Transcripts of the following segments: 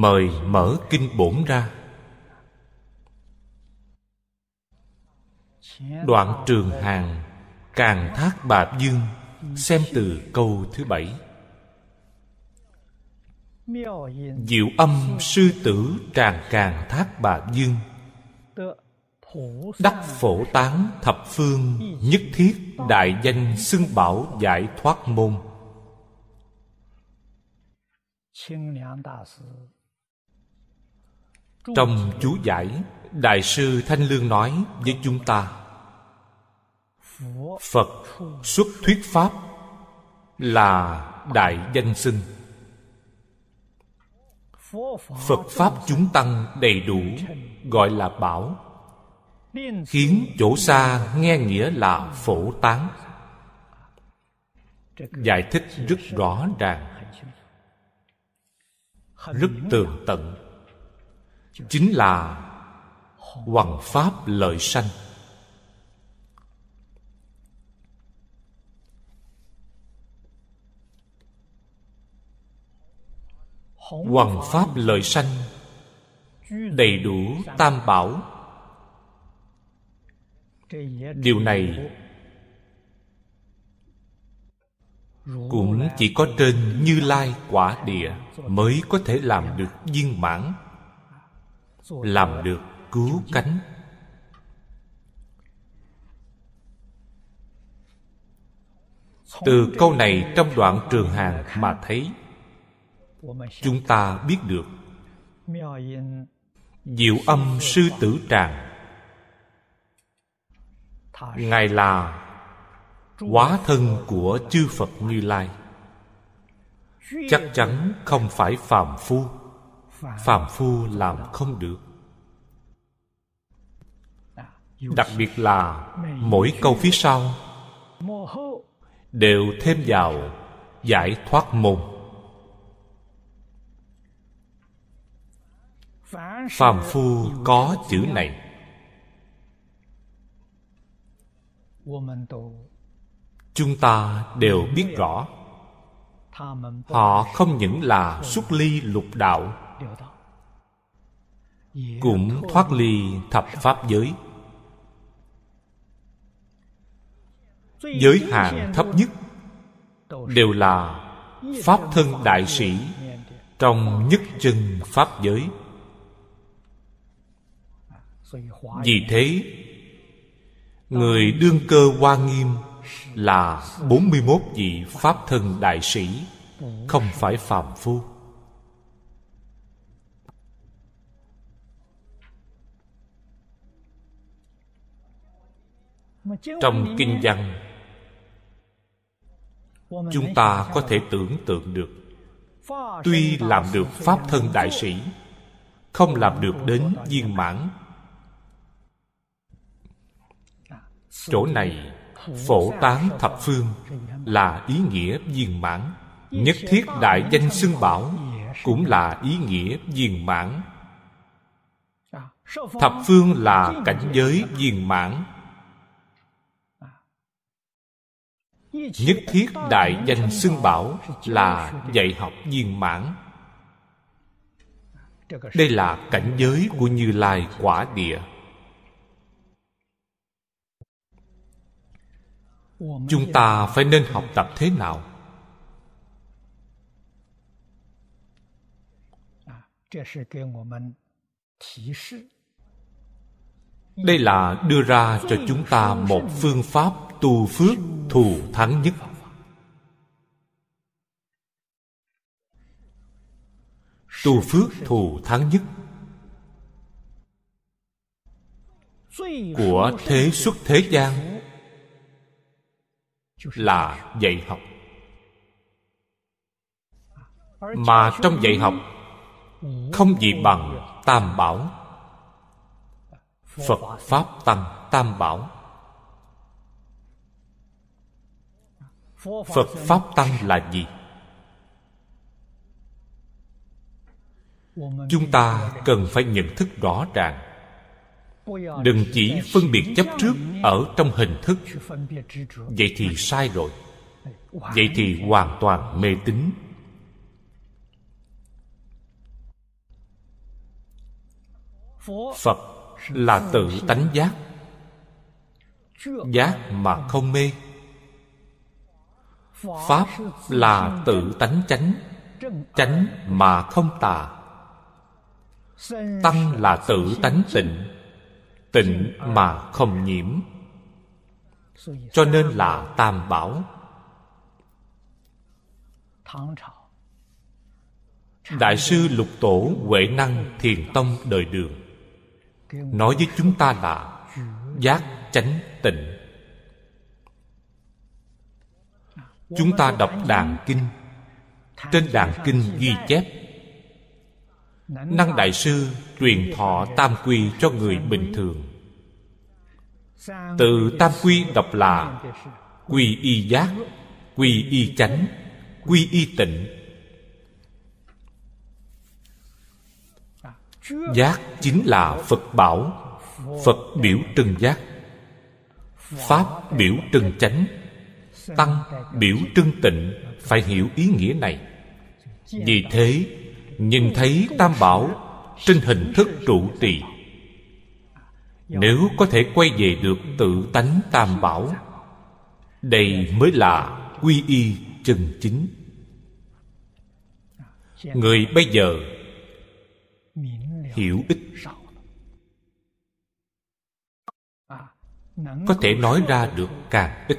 mời mở kinh bổn ra. Đoạn trường hàng, càng thác bà dương xem từ câu thứ bảy. Diệu âm sư tử tràng càng thác bà dương đắc phổ tán thập phương nhất thiết đại danh xưng bảo giải thoát môn trong chú giải, đại sư thanh lương nói với chúng ta, phật xuất thuyết pháp là đại danh xưng phật pháp chúng tăng đầy đủ, gọi là bảo, khiến chỗ xa nghe nghĩa là phổ tán. Giải thích rất rõ ràng. Rất tường tận chính là hoằng pháp lợi sanh. Hoằng pháp lợi sanh Đầy đủ tam bảo. Điều này Cũng chỉ có trên Như Lai quả địa Mới có thể làm được viên mãn. Làm được cứu cánh. Từ câu này trong đoạn trường hàng mà thấy chúng ta biết được diệu âm sư tử tràng. Ngài là hóa thân của chư phật như lai. Chắc chắn không phải phàm phu phàm phu làm không được. Đặc biệt là mỗi câu phía sau đều thêm vào giải thoát môn. Phàm phu có chữ này. Chúng ta đều biết rõ, họ không những là xuất ly lục đạo cũng thoát ly thập pháp giới. Giới hạn thấp nhất đều là pháp thân đại sĩ trong nhất chân pháp giới. Vì thế Người đương cơ hoa nghiêm Là 41 vị Pháp thân đại sĩ Không phải phàm phu Trong kinh văn Chúng ta có thể tưởng tượng được Tuy làm được Pháp thân đại sĩ Không làm được đến viên mãn. Chỗ này phổ tán thập phương là ý nghĩa viên mãn. Nhất thiết đại danh xưng bảo cũng là ý nghĩa viên mãn. Thập phương là cảnh giới viên mãn nhất thiết đại danh xưng bảo là dạy học viên mãn. Đây là cảnh giới của như lai quả địa. Chúng ta phải nên học tập thế nào? Đây là đưa ra cho chúng ta một phương pháp tu phước thù thắng nhất. Tu phước thù thắng nhất. Của thế xuất thế gian là dạy học. Mà trong dạy học, không gì bằng tam bảo. Phật pháp tăng tam bảo. Phật pháp tăng là gì? Chúng ta cần phải nhận thức rõ ràng. Đừng chỉ phân biệt chấp trước ở trong hình thức. Vậy thì sai rồi. Vậy thì hoàn toàn mê tín. Phật là tự tánh giác. Giác mà không mê pháp là tự tánh chánh chánh mà không tà. Tăng là tự tánh tịnh tịnh mà không nhiễm. Cho nên là tam bảo. Đại sư lục tổ huệ năng thiền tông đời đường nói với chúng ta là giác chánh tịnh. Chúng ta đọc đàn kinh. Trên đàn kinh ghi chép, năng đại sư truyền thọ tam quy cho người bình thường. Từ tam quy đọc là quy y giác, quy y chánh, quy y tịnh. Giác chính là phật bảo, phật biểu trưng giác. Pháp biểu trưng chánh tăng biểu trưng tịnh, phải hiểu ý nghĩa này. Vì thế, nhìn thấy tam bảo trên hình thức trụ trì, nếu có thể quay về được tự tánh tam bảo, đây mới là quy y chân chính. Người bây giờ hiểu ít. Có thể nói ra được càng ít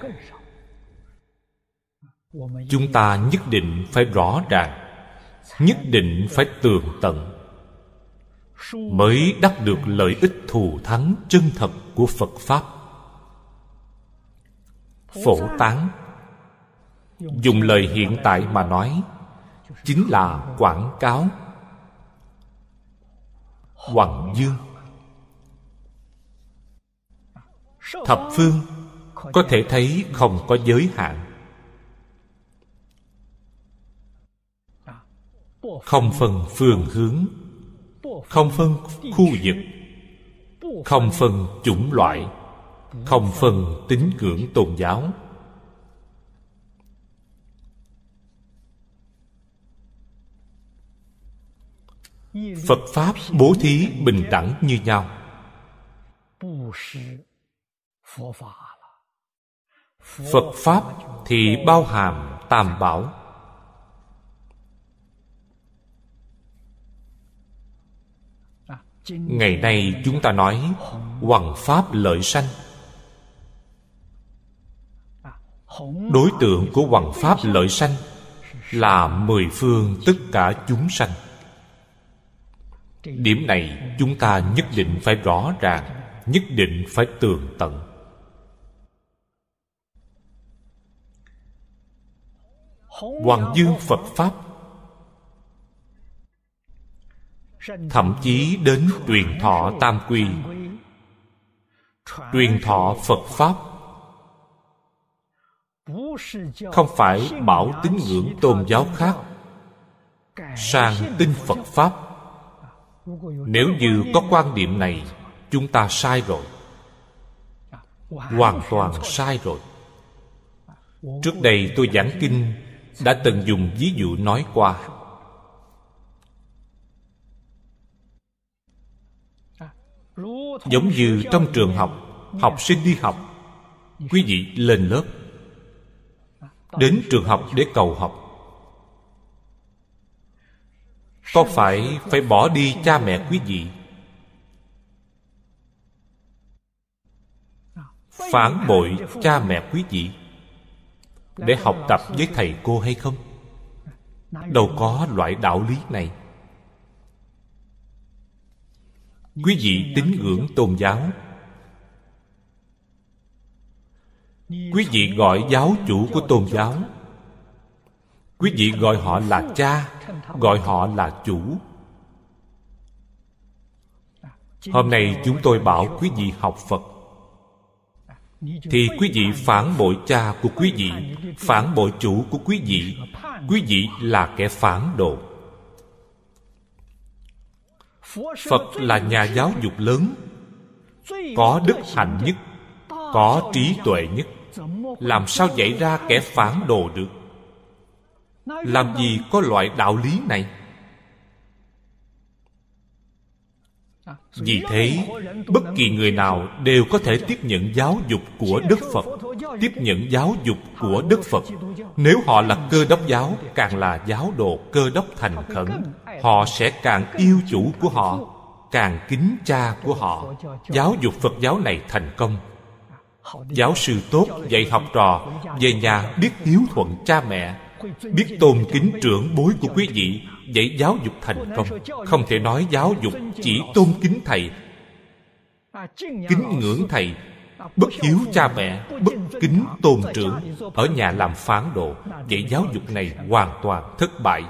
chúng ta nhất định phải rõ ràng, nhất định phải tường tận mới đắc được lợi ích thù thắng chân thật của phật pháp. Phổ tán dùng lời hiện tại mà nói chính là quảng cáo. Hoàng dương thập phương có thể thấy không có giới hạn. Không phân phương hướng. Không phân khu vực. Không phân chủng loại. Không phân tín ngưỡng tôn giáo. Phật pháp bố thí bình đẳng như nhau. Phật pháp thì bao hàm tam bảo. Ngày nay chúng ta nói hoằng pháp lợi sanh. Đối tượng của hoằng pháp lợi sanh là mười phương tất cả chúng sanh. Điểm này chúng ta nhất định phải rõ ràng, nhất định phải tường tận. Hoàng dương phật pháp thậm chí đến truyền thọ tam quy. Truyền thọ phật pháp không phải bảo tín ngưỡng tôn giáo khác. Sang tin phật pháp, nếu như có quan điểm này, chúng ta sai rồi. Hoàn toàn sai rồi. Trước đây tôi giảng kinh, đã từng dùng ví dụ nói qua. Giống như trong trường học học sinh đi học. Quý vị lên lớp. Đến trường học để cầu học. Có phải phải bỏ đi cha mẹ quý vị? Phản bội cha mẹ quý vị? Để học tập với thầy cô hay không? Đâu có loại đạo lý này. Quý vị tín ngưỡng tôn giáo. Quý vị gọi giáo chủ của tôn giáo. Quý vị gọi họ là cha, gọi họ là chủ. Hôm nay chúng tôi bảo quý vị học phật. Thì quý vị phản bội cha của quý vị, phản bội chủ của quý vị. Quý vị là kẻ phản đồ phật là nhà giáo dục lớn, có đức hạnh nhất, có trí tuệ nhất. Làm sao dạy ra kẻ phản đồ được? Làm gì có loại đạo lý này? Vì thế, bất kỳ người nào đều có thể tiếp nhận giáo dục của đức phật. Tiếp nhận giáo dục của đức phật. Nếu họ là cơ đốc giáo, càng là giáo đồ cơ đốc thành khẩn họ sẽ càng yêu chủ của họ, càng kính cha của họ. Giáo dục phật giáo này thành công. Giáo sư tốt dạy học trò, về nhà biết hiếu thuận cha mẹ, biết tôn kính trưởng bối của quý vị, dạy giáo dục thành công. Không thể nói giáo dục chỉ tôn kính thầy, kính ngưỡng thầy, bất hiếu cha mẹ, bất kính tôn trưởng, ở nhà làm phán đồ. Vậy giáo dục này hoàn toàn thất bại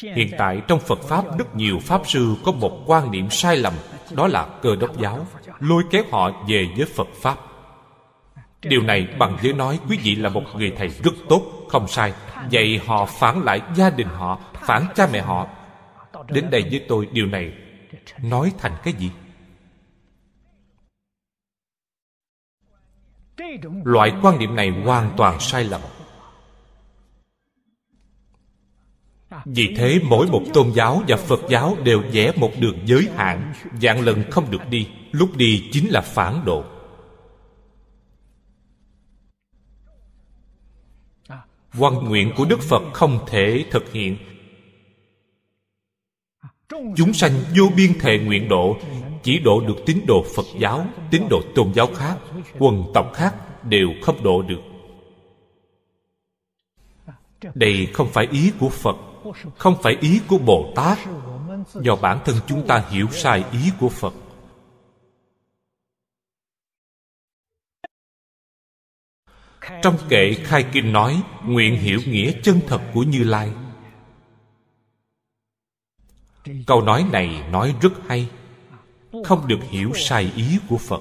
hiện tại trong phật pháp rất nhiều pháp sư có một quan niệm sai lầm, đó là cơ đốc giáo, lôi kéo họ về với phật pháp. Điều này bằng với nói quý vị là một người thầy rất tốt, không sai. Vậy họ phản lại gia đình họ, phản cha mẹ họ. Đến đây với tôi, điều này nói thành cái gì? Loại quan niệm này hoàn toàn sai lầm. Vì thế mỗi một tôn giáo và phật giáo đều vẽ một đường giới hạn dạng lần không được đi, lúc đi chính là phản độ Quan nguyện của Đức Phật không thể thực hiện. Chúng sanh vô biên thề nguyện độ, Chỉ độ được tín đồ Phật giáo, Tín đồ tôn giáo khác, Quần tộc khác đều không độ được. Đây không phải ý của Phật. Không phải ý của Bồ Tát, Do bản thân chúng ta hiểu sai ý của Phật. Trong kệ khai kinh nói, Nguyện hiểu nghĩa chân thật của Như Lai. Câu nói này nói rất hay. Không được hiểu sai ý của Phật.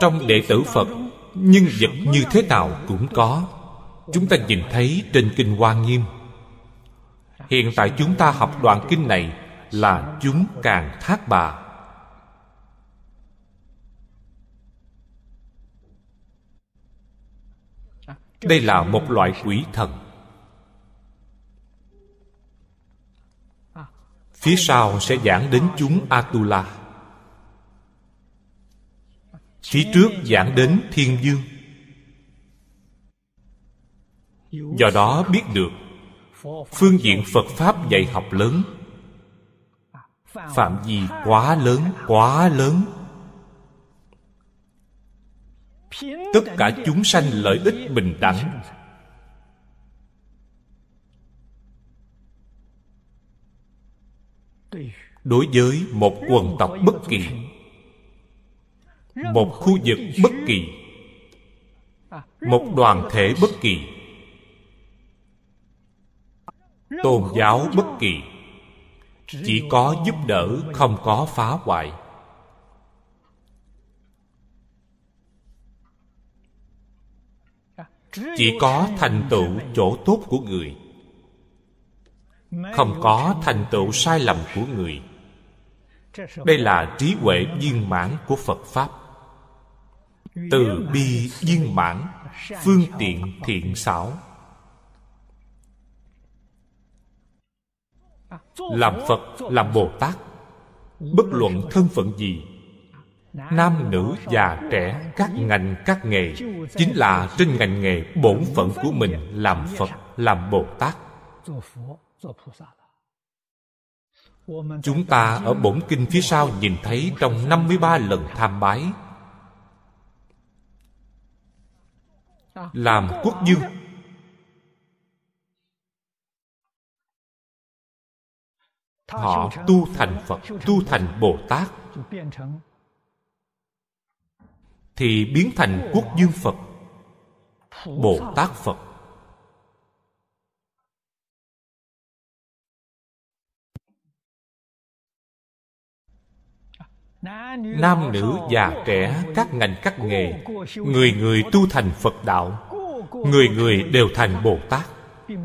Trong đệ tử Phật Nhân vật như thế nào cũng có. Chúng ta nhìn thấy trên Kinh Hoa Nghiêm. Hiện tại chúng ta học đoạn kinh này Là chúng càng thác bà. Đây là một loại quỷ thần. Phía sau sẽ giảng đến chúng atula. Phía trước giảng đến thiên dương do đó biết được, phương diện phật pháp dạy học lớn. Phạm vi quá lớn quá lớn. Tất cả chúng sanh lợi ích bình đẳng. Đối với một quần tộc bất kỳ, một khu vực bất kỳ, một đoàn thể bất kỳ tôn giáo bất kỳ. Chỉ có giúp đỡ, không có phá hoại. Chỉ có thành tựu chỗ tốt của người. Không có thành tựu sai lầm của người. Đây là trí huệ viên mãn của phật pháp. Từ bi viên mãn, phương tiện thiện xảo. Làm phật, làm bồ tát bất luận thân phận gì, nam, nữ, già, trẻ, các ngành, các nghề, chính là trên ngành nghề bổn phận của mình làm phật, làm bồ tát chúng ta ở bổn kinh phía sau nhìn thấy trong 53 lần tham bái. Làm quốc dương họ tu thành phật tu thành bồ tát. thì biến thành quốc dương phật bồ tát phật. Nam nữ già trẻ các ngành các nghề người người tu thành phật đạo người người đều thành bồ tát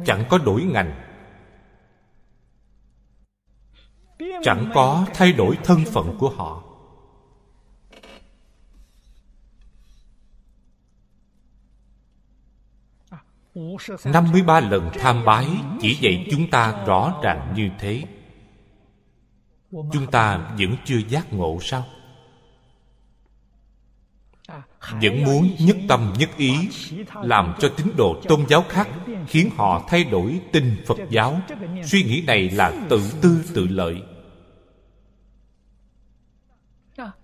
chẳng có đổi ngành chẳng có thay đổi thân phận của họ. Năm mươi ba lần tham bái, chỉ dạy chúng ta rõ ràng như thế. Chúng ta vẫn chưa giác ngộ sao? Vẫn muốn nhất tâm nhất ý, làm cho tín đồ tôn giáo khác, khiến họ thay đổi tin phật giáo. Suy nghĩ này là tự tư tự lợi.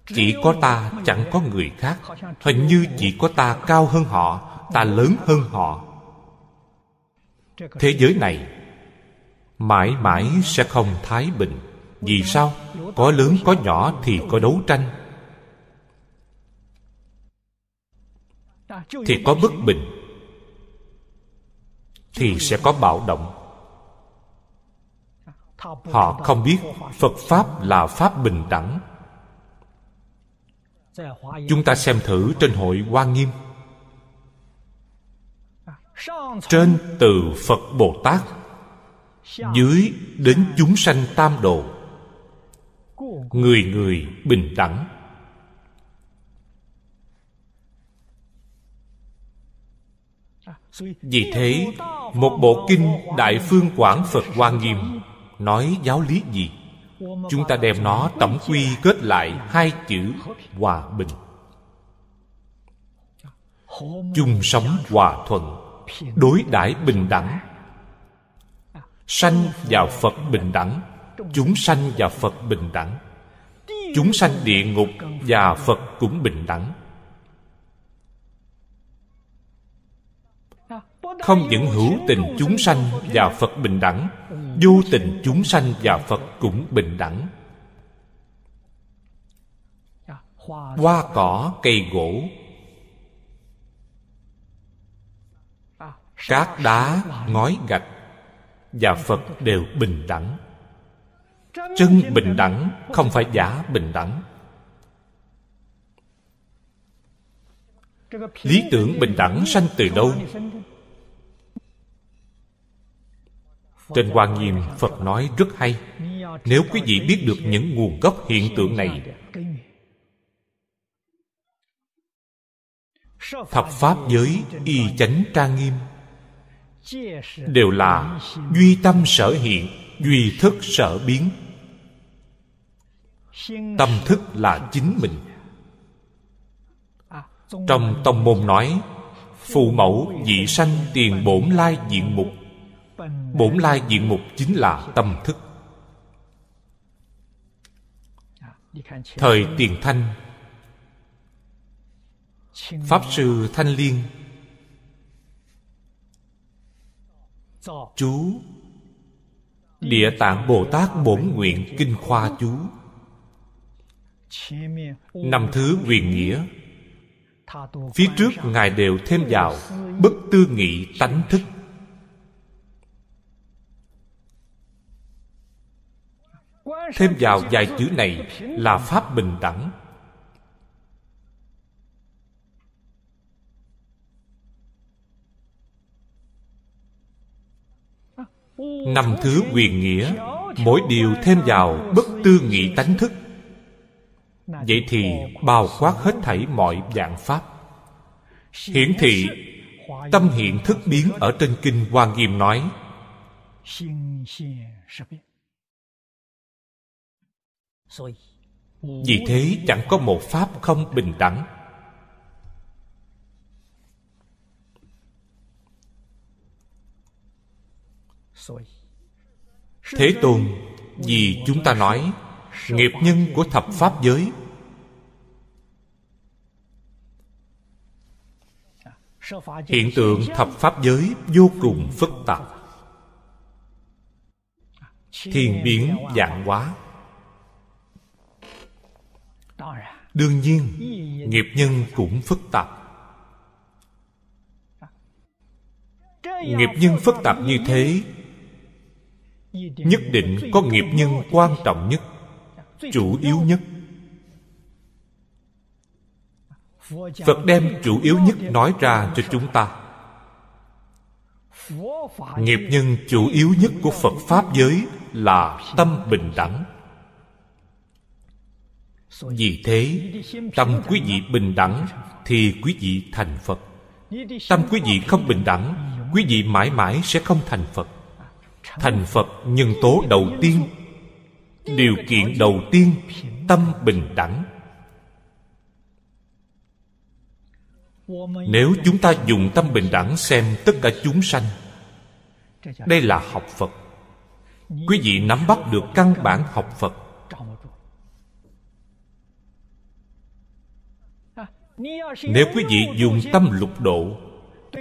Chỉ có ta chẳng có người khác. Hình như chỉ có ta cao hơn họ, ta lớn hơn họ. Thế giới này mãi mãi sẽ không thái bình. Vì sao? Có lớn có nhỏ thì có đấu tranh. Thì có bất bình, thì sẽ có bạo động. Họ không biết phật pháp là pháp bình đẳng chúng ta xem thử trên hội hoa nghiêm. Trên từ phật bồ tát, dưới đến chúng sanh tam độ người người bình đẳng. Vì thế, một bộ kinh đại phương quảng phật hoa nghiêm nói giáo lý gì? Chúng ta đem nó tổng quy kết lại hai chữ hòa bình. Chung sống hòa thuận, đối đãi bình đẳng. Sanh vào phật bình đẳng, chúng sanh và phật bình đẳng. Chúng sanh địa ngục và phật cũng bình đẳng. Không những hữu tình chúng sanh và phật bình đẳng, vô tình chúng sanh và phật cũng bình đẳng. Hoa cỏ, cây gỗ cát đá, ngói gạch và phật đều bình đẳng. Chân bình đẳng, không phải giả bình đẳng. Lý tưởng bình đẳng sanh từ đâu? Trên Hoa Nghiêm Phật nói rất hay. Nếu quý vị biết được những nguồn gốc hiện tượng này, Thập Pháp giới y chánh trang nghiêm Đều là duy tâm sở hiện, Duy thức sở biến. Tâm thức là chính mình. Trong tông môn nói Phụ mẫu dị sanh tiền bổn lai diện mục bổn lai diện mục chính là tâm thức. Thời tiền thanh. Pháp sư thanh liên. Chú. Địa tạng bồ tát bổn nguyện kinh khoa chú. Năm thứ quyền nghĩa. Phía trước ngài đều thêm vào bất tư nghị tánh thức. Thêm vào vài chữ này là pháp bình đẳng. Năm thứ quyền nghĩa, mỗi điều thêm vào bất tư nghị tánh thức. Vậy thì bao quát hết thảy mọi dạng pháp. Hiển thị, tâm hiện thức biến ở trên kinh hoa nghiêm nói vì thế chẳng có một pháp không bình đẳng. Thế tôn vì chúng ta nói nghiệp nhân của thập pháp giới. Hiện tượng thập pháp giới vô cùng phức tạp. Thiên biến dạng hóa đương nhiên, nghiệp nhân cũng phức tạp. Nghiệp nhân phức tạp như thế, nhất định có nghiệp nhân quan trọng nhất, chủ yếu nhất. Phật đem chủ yếu nhất nói ra cho chúng ta. Nghiệp nhân chủ yếu nhất của phật pháp giới là tâm bình đẳng vì thế, tâm quý vị bình đẳng thì quý vị thành phật. Tâm quý vị không bình đẳng, quý vị mãi mãi sẽ không thành phật. Thành phật nhân tố đầu tiên. Điều kiện đầu tiên, tâm bình đẳng. Nếu chúng ta dùng tâm bình đẳng xem tất cả chúng sanh, đây là học phật. Quý vị nắm bắt được căn bản học phật. Nếu quý vị dùng tâm lục độ,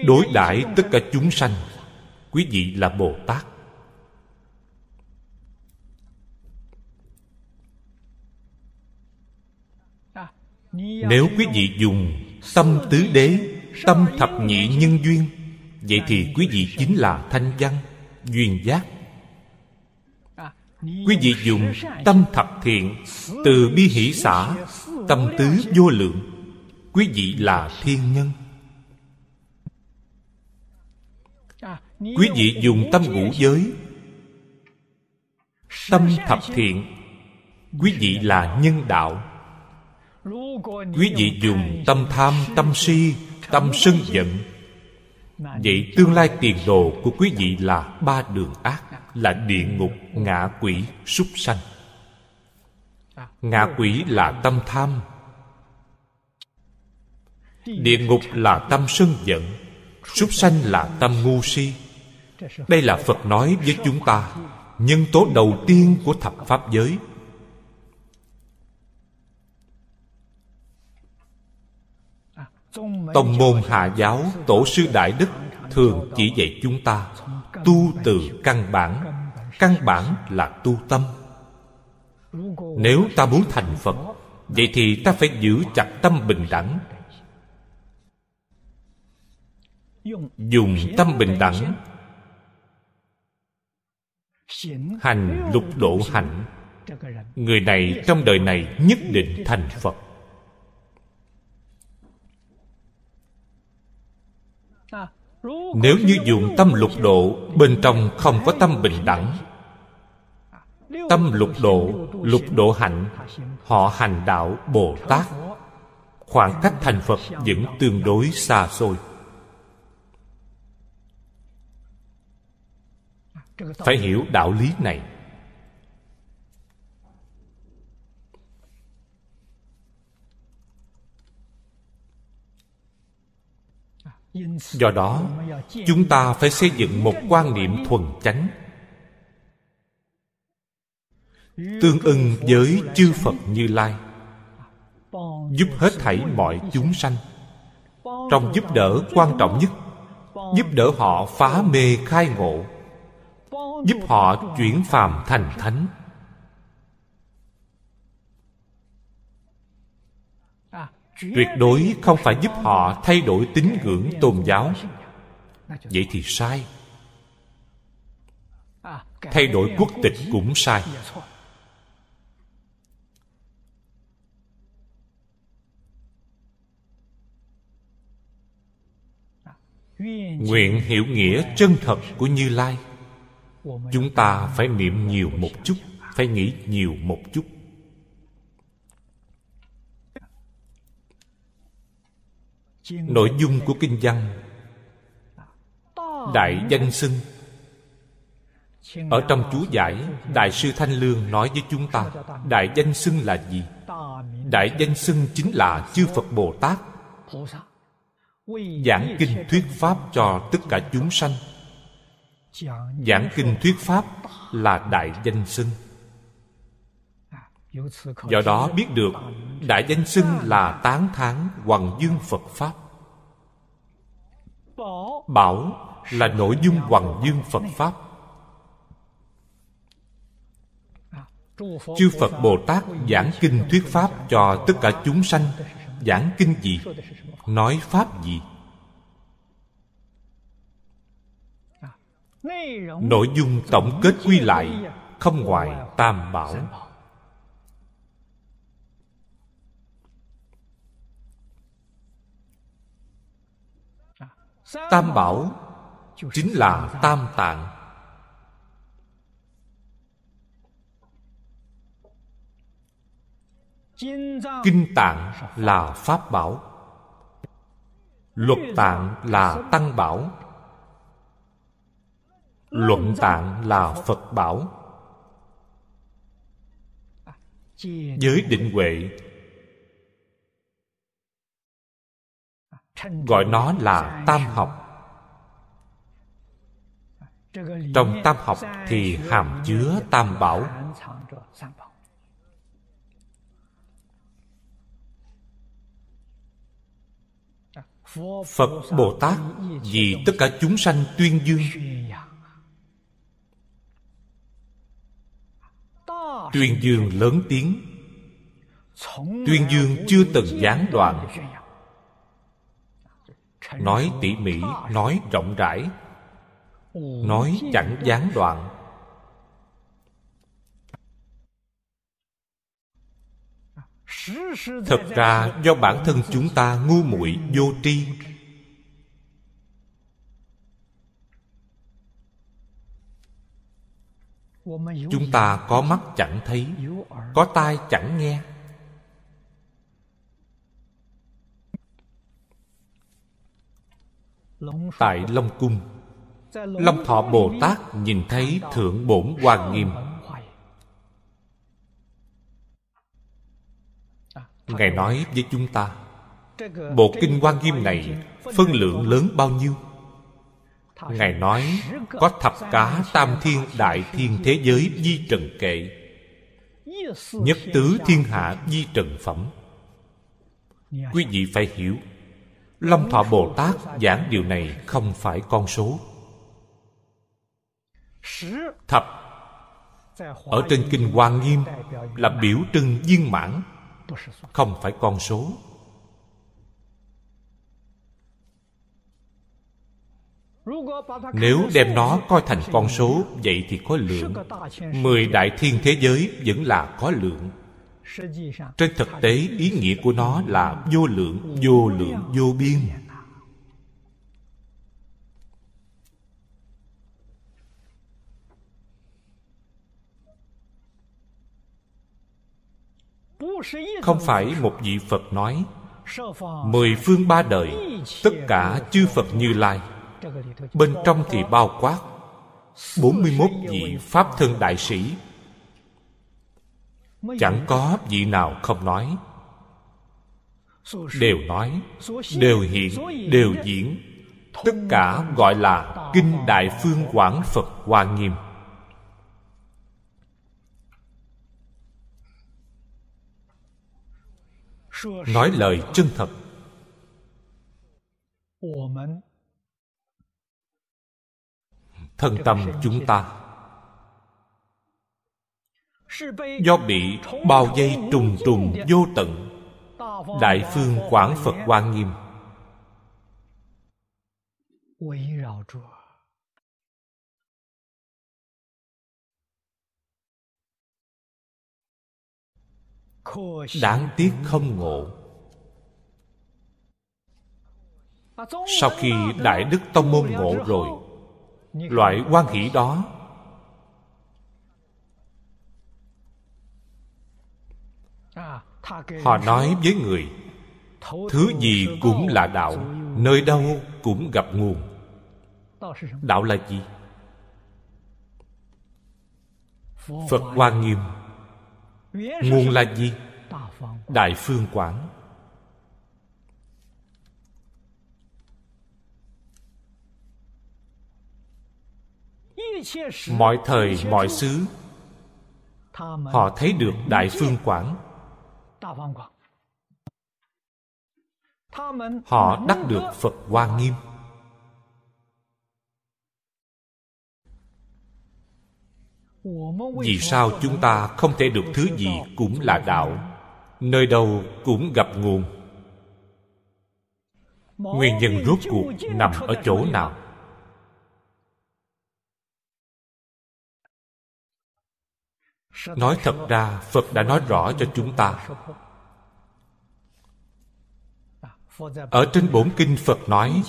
đối đãi tất cả chúng sanh, quý vị là bồ tát. Nếu quý vị dùng tâm tứ đế, tâm thập nhị nhân duyên, vậy thì quý vị chính là thanh văn, duyên giác. Quý vị dùng tâm thập thiện, từ bi hỷ xã, tâm tứ vô lượng quý vị là thiên nhân. Quý vị dùng tâm ngũ giới. Tâm thập thiện. Quý vị là nhân đạo. Quý vị dùng tâm tham, tâm si, tâm sân giận. Vậy tương lai tiền đồ của quý vị là ba đường ác, là địa ngục, ngạ quỷ, súc sanh. Ngạ quỷ là tâm tham địa ngục là tâm sân giận súc sanh là tâm ngu si. Đây là phật nói với chúng ta, nhân tố đầu tiên của thập pháp giới. Tông môn hạ giáo tổ sư đại đức thường chỉ dạy chúng ta tu từ căn bản. Căn bản là tu tâm. Nếu ta muốn thành phật, vậy thì ta phải giữ chặt tâm bình đẳng dùng tâm bình đẳng. Hành lục độ hạnh. Người này trong đời này nhất định thành phật. Nếu như dùng tâm lục độ, bên trong không có tâm bình đẳng. Tâm lục độ lục độ hạnh. Họ hành đạo bồ tát. Khoảng cách thành phật vẫn tương đối xa xôi. Phải hiểu đạo lý này. Do đó, chúng ta phải xây dựng một quan niệm thuần chánh, tương ưng với chư phật như lai, giúp hết thảy mọi chúng sanh, trong giúp đỡ quan trọng nhất, giúp đỡ họ phá mê khai ngộ giúp họ chuyển phàm thành thánh. Tuyệt đối không phải giúp họ thay đổi tín ngưỡng tôn giáo. Vậy thì sai. Thay đổi quốc tịch cũng sai. Nguyện hiểu nghĩa chân thật của như lai chúng ta phải niệm nhiều một chút, phải nghĩ nhiều một chút. Nội dung của kinh văn, đại danh xưng. Ở trong chú giải, đại sư thanh lương nói với chúng ta, đại danh xưng là gì? Đại danh xưng chính là chư phật bồ tát. Giảng kinh thuyết pháp cho tất cả chúng sanh giảng kinh thuyết pháp là đại danh xưng. Do đó biết được đại danh xưng là tán thán hoàng dương phật pháp. Bảo là nội dung hoàng dương phật pháp. Chư phật bồ tát giảng kinh thuyết pháp cho tất cả chúng sanh, giảng kinh gì, nói pháp gì? Nội dung tổng kết quy lại, không ngoài tam bảo. Tam bảo chính là tam tạng. Kinh tạng là pháp bảo. Luật tạng là tăng bảo luận tạng là phật bảo. Giới định huệ. Gọi nó là tam học. Trong tam học thì hàm chứa tam bảo. Phật bồ tát vì tất cả chúng sanh tuyên dương. Tuyên dương lớn tiếng. Tuyên dương chưa từng gián đoạn. Nói tỉ mỉ, nói rộng rãi. Nói chẳng gián đoạn. Thật ra, do bản thân chúng ta ngu muội vô tri chúng ta có mắt chẳng thấy có tai chẳng nghe. Tại long cung long thọ bồ tát nhìn thấy thượng bổn quan nghiêm. Ngài nói với chúng ta bộ kinh quan nghiêm này phân lượng lớn bao nhiêu ngài nói, có thập cá tam thiên đại thiên thế giới di trần kệ, nhất tứ thiên hạ di trần phẩm. Quý vị phải hiểu, long thọ bồ tát giảng điều này không phải con số. Thập, ở trên kinh hoa nghiêm là biểu trưng viên mãn, không phải con số. Nếu đem nó coi thành con số, vậy thì có lượng. Mười đại thiên thế giới vẫn là có lượng. Trên thực tế, ý nghĩa của nó là vô lượng vô lượng, vô biên. Không phải một vị phật nói, mười phương ba đời, tất cả chư phật như lai bên trong thì bao quát 41 vị Pháp thân đại sĩ. Chẳng có vị nào không nói. Đều nói, Đều hiện, Đều diễn. Tất cả gọi là Kinh Đại Phương Quảng Phật Hoa Nghiêm. Nói lời chân thật thân tâm chúng ta. Do bị bao dây trùng trùng vô tận, đại phương quảng phật quan nghiêm. Đáng tiếc không ngộ. Sau khi đại đức tông môn ngộ rồi loại quan hỷ đó. Họ nói với người thứ gì cũng là đạo nơi đâu cũng gặp nguồn. Đạo là gì? Phật hoa nghiêm. Nguồn là gì? Đại phương quảng mọi thời, mọi xứ. Họ thấy được đại phương quảng. Họ đắc được phật hoa nghiêm. Vì sao chúng ta không thể được thứ gì cũng là đạo? Nơi đâu cũng gặp nguồn. Nguyên nhân rốt cuộc nằm ở chỗ nào? Nói thật ra, phật đã nói rõ cho chúng ta. Ở trên bổn kinh phật nói,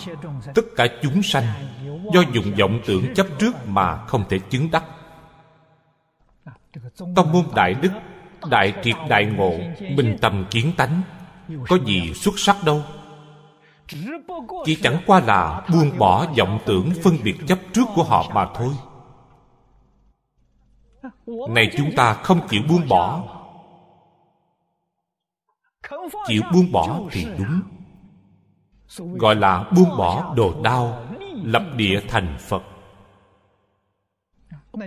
tất cả chúng sanh do dùng vọng tưởng chấp trước mà không thể chứng đắc. Tông môn đại đức, đại triệt đại ngộ bình tâm kiến tánh, có gì xuất sắc đâu? Chỉ chẳng qua là buông bỏ vọng tưởng phân biệt chấp trước của họ mà thôi này chúng ta không chịu buông bỏ. Chịu buông bỏ thì đúng. Gọi là buông bỏ đồ đau lập địa thành phật.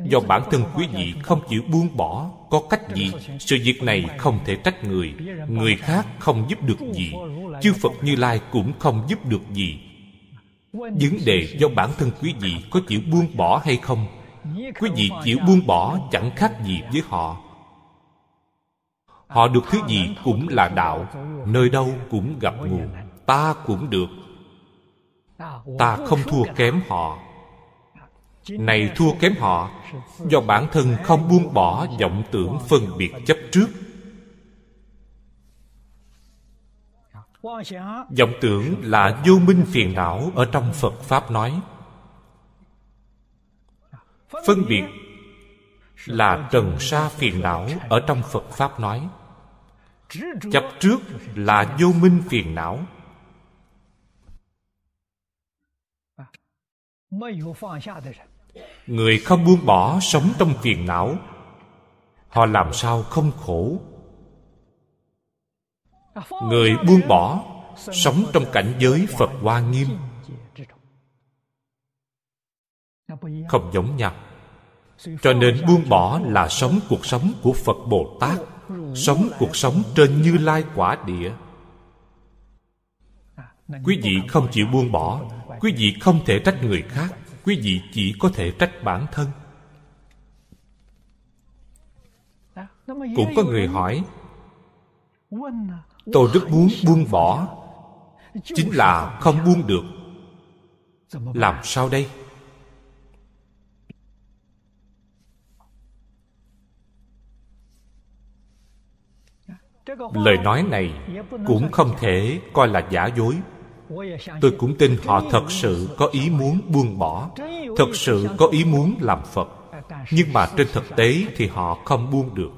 Do bản thân quý vị không chịu buông bỏ có cách gì? sự việc này không thể trách người. người khác không giúp được gì. chư phật như lai cũng không giúp được gì. Vấn đề do bản thân quý vị có chịu buông bỏ hay không quý vị chịu buông bỏ chẳng khác gì với họ. Họ được thứ gì cũng là đạo, nơi đâu cũng gặp nguồn, ta cũng được. Ta không thua kém họ. Này thua kém họ, do bản thân không buông bỏ vọng tưởng phân biệt chấp trước. Vọng tưởng là vô minh phiền não ở trong phật pháp nói phân biệt là trần sa phiền não ở trong phật pháp nói, chấp trước là vô minh phiền não. Người không buông bỏ sống trong phiền não, họ làm sao không khổ? Người buông bỏ sống trong cảnh giới phật hoa nghiêm. Không giống nhau. Cho nên buông bỏ là sống cuộc sống của phật bồ tát, sống cuộc sống trên như lai quả địa. Quý vị không chịu buông bỏ, quý vị không thể trách người khác, quý vị chỉ có thể trách bản thân. Cũng có người hỏi, tôi rất muốn buông bỏ, chính là không buông được. Làm sao đây? Lời nói này cũng không thể coi là giả dối. Tôi cũng tin họ thật sự có ý muốn buông bỏ, thật sự có ý muốn làm phật. Nhưng mà trên thực tế thì họ không buông được.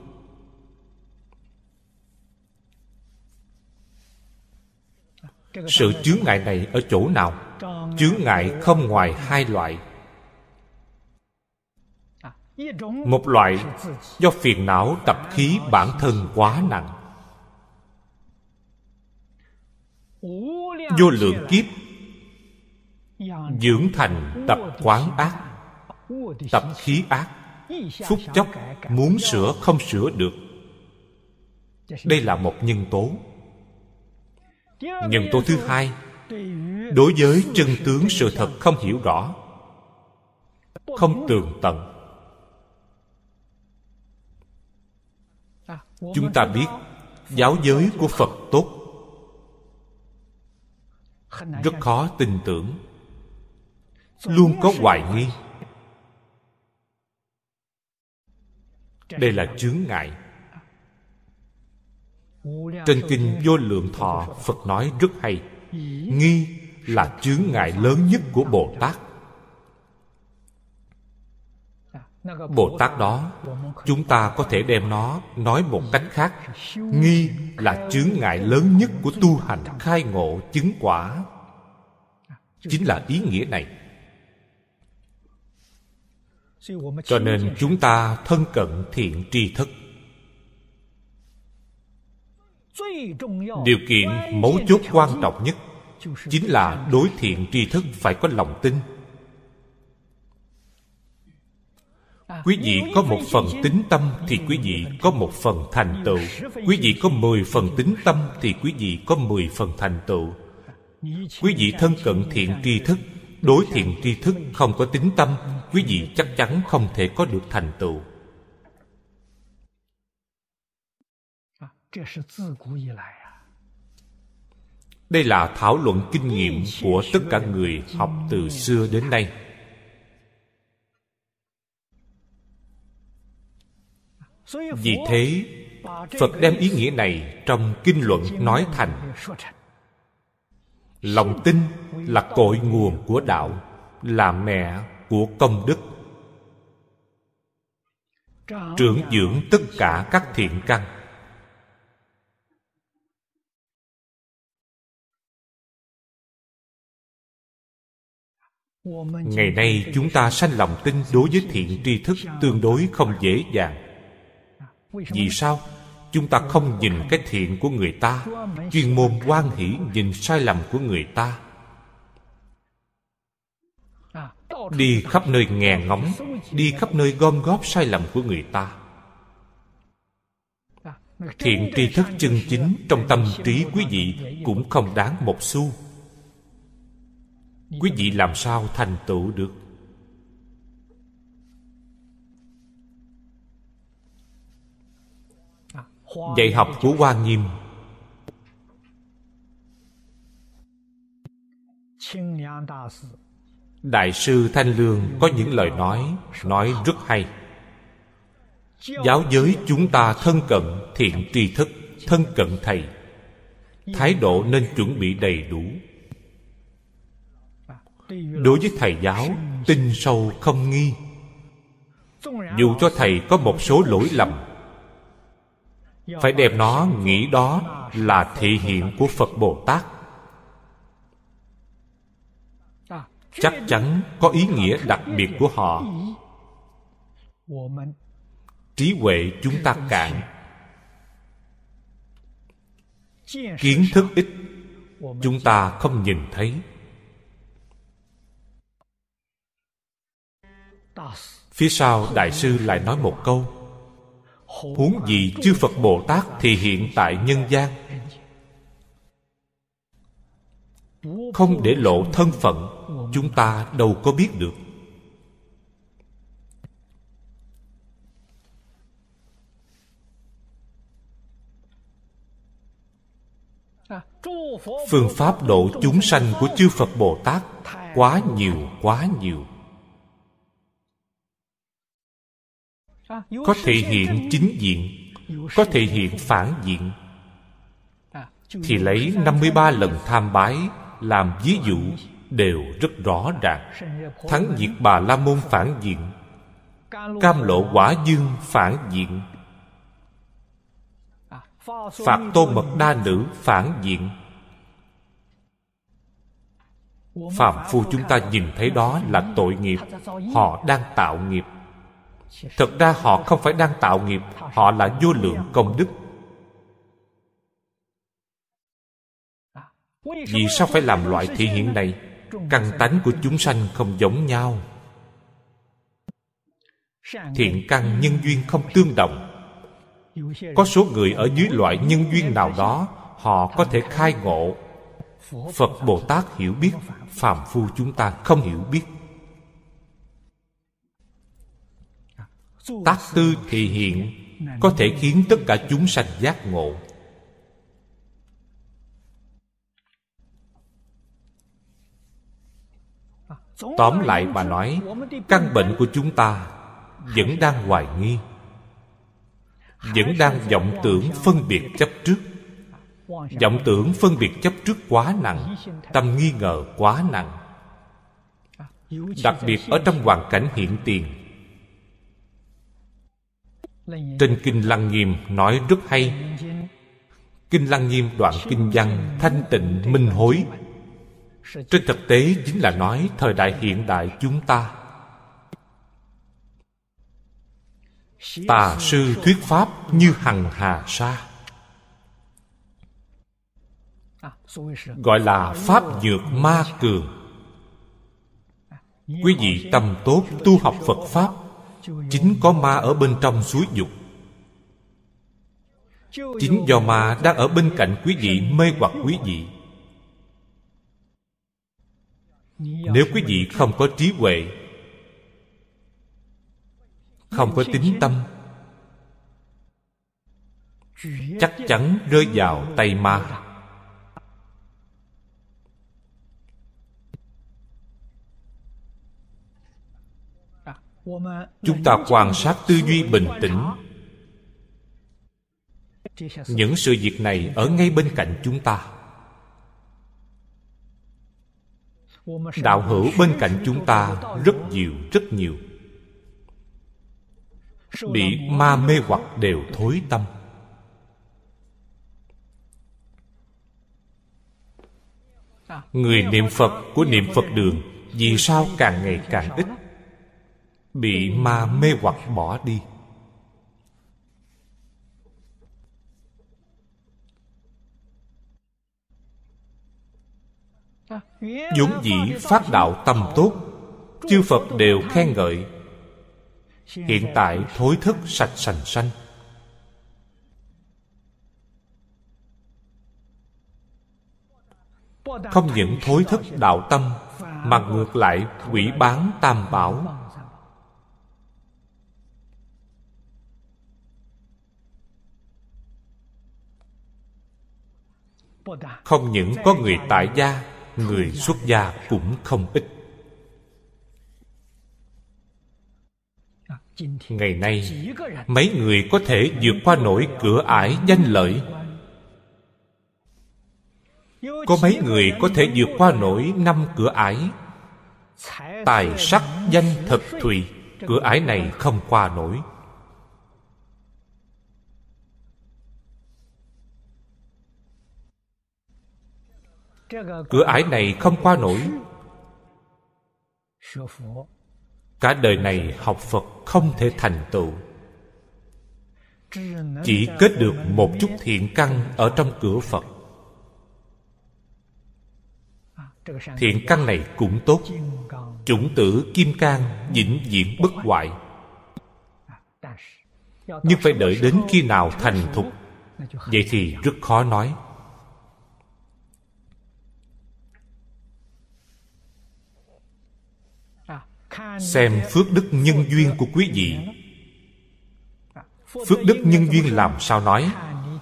Sự chướng ngại này ở chỗ nào? Chướng ngại không ngoài hai loại. Một loại do phiền não, tập khí, bản thân quá nặng. Vô lượng kiếp. Dưỡng thành tập quán ác, tập khí ác. Phút chốc muốn sửa không sửa được. Đây là một nhân tố. Nhân tố thứ hai, đối với chân tướng sự thật không hiểu rõ, không tường tận. Chúng ta biết giáo giới của phật tốt rất khó tin tưởng. Luôn có hoài nghi. Đây là chướng ngại. Trên kinh vô lượng thọ phật nói rất hay. Nghi là chướng ngại lớn nhất của bồ tát bồ tát đó, chúng ta có thể đem nó nói một cách khác. Nghi là chướng ngại lớn nhất của tu hành, khai ngộ, chứng quả. Chính là ý nghĩa này. Cho nên chúng ta thân cận thiện tri thức. Điều kiện mấu chốt quan trọng nhất chính là đối thiện tri thức phải có lòng tin. Quý vị có một phần tính tâm thì quý vị có một phần thành tựu. Quý vị có mười phần tính tâm thì quý vị có mười phần thành tựu. Quý vị thân cận thiện tri thức đối thiện tri thức không có tính tâm quý vị chắc chắn không thể có được thành tựu. Đây là thảo luận kinh nghiệm của tất cả người học từ xưa đến nay vì thế phật đem ý nghĩa này trong kinh luận nói thành lòng tin là cội nguồn của đạo là mẹ của công đức. Trưởng dưỡng tất cả các thiện căn. Ngày nay chúng ta sanh lòng tin đối với thiện tri thức tương đối không dễ dàng vì sao? Chúng ta không nhìn cái thiện của người ta. Chuyên môn quan hỷ nhìn sai lầm của người ta. Đi khắp nơi nghe ngóng đi khắp nơi gom góp sai lầm của người ta. Thiện tri thức chân chính trong tâm trí quý vị cũng không đáng một xu. Quý vị làm sao thành tựu được dạy học của hoa nghiêm. Đại sư thanh lương có những lời nói nói rất hay. Giáo giới chúng ta thân cận thiện tri thức, thân cận thầy. Thái độ nên chuẩn bị đầy đủ. Đối với thầy giáo, tin sâu không nghi. Dù cho thầy có một số lỗi lầm phải đem nó, nghĩ đó là thị hiện của phật bồ tát. Chắc chắn có ý nghĩa đặc biệt của họ. Trí huệ chúng ta cạn. Kiến thức ít, chúng ta không nhìn thấy. Phía sau đại sư lại nói một câu huống gì chư phật bồ tát thì hiện tại nhân gian? Không để lộ thân phận, chúng ta đâu có biết được. Phương pháp độ chúng sanh của chư phật bồ tát quá nhiều quá nhiều. Có thể hiện chính diện có thể hiện phản diện. Thì lấy 53 lần tham bái làm ví dụ đều rất rõ ràng. Thắng diệt bà la môn phản diện cam lộ quả dương phản diện. Phạt tôn mật đa nữ phản diện. Phàm phu chúng ta nhìn thấy đó là tội nghiệp họ đang tạo nghiệp thật ra họ không phải đang tạo nghiệp, họ là vô lượng công đức. Vì sao phải làm loại thị hiện này? Căn tánh của chúng sanh không giống nhau. Thiện căn nhân duyên không tương đồng. Có số người ở dưới loại nhân duyên nào đó, họ có thể khai ngộ. Phật bồ tát hiểu biết, phàm phu chúng ta không hiểu biết. Tác tư thị hiện, có thể khiến tất cả chúng sanh giác ngộ. Tóm lại mà nói, căn bệnh của chúng ta vẫn đang hoài nghi, vẫn đang vọng tưởng phân biệt chấp trước. Vọng tưởng phân biệt chấp trước quá nặng, tâm nghi ngờ quá nặng. Đặc biệt ở trong hoàn cảnh hiện tiền trên kinh lăng nghiêm nói rất hay. Kinh lăng nghiêm đoạn kinh văn thanh tịnh minh hối. Trên thực tế chính là nói thời đại hiện đại chúng ta. Tà sư thuyết pháp như hằng hà sa. Gọi là pháp dược ma cường quý vị tâm tốt tu học phật pháp chính có ma ở bên trong suối dục. Chính do ma đang ở bên cạnh quý vị mê hoặc quý vị. Nếu quý vị không có trí huệ, không có tính tâm, chắc chắn rơi vào tay ma. Chúng ta quan sát tư duy bình tĩnh. Những sự việc này ở ngay bên cạnh chúng ta. Đạo hữu bên cạnh chúng ta rất nhiều rất nhiều. Bị ma mê hoặc đều thối tâm. Người niệm phật của niệm phật đường vì sao càng ngày càng ít? Bị ma mê hoặc bỏ đi. Vốn dĩ phát đạo tâm tốt, chư phật đều khen ngợi. Hiện tại thối thức sạch sành xanh không những thối thức đạo tâm, mà ngược lại quỷ bán tam bảo. Không những có người tại gia, người xuất gia cũng không ít. Ngày nay, mấy người có thể vượt qua nổi cửa ải danh lợi. Có mấy người có thể vượt qua nổi năm cửa ải. Tài sắc danh thật thùy, cửa ải này không qua nổi. Cửa ải này không qua nổi. Cả đời này học phật không thể thành tựu. Chỉ kết được một chút thiện căn ở trong cửa phật. Thiện căn này cũng tốt. Chủng tử kim cang vĩnh viễn bất hoại. Nhưng phải đợi đến khi nào thành thục? Vậy thì rất khó nói. Xem phước đức nhân duyên của quý vị. Phước đức nhân duyên làm sao nói?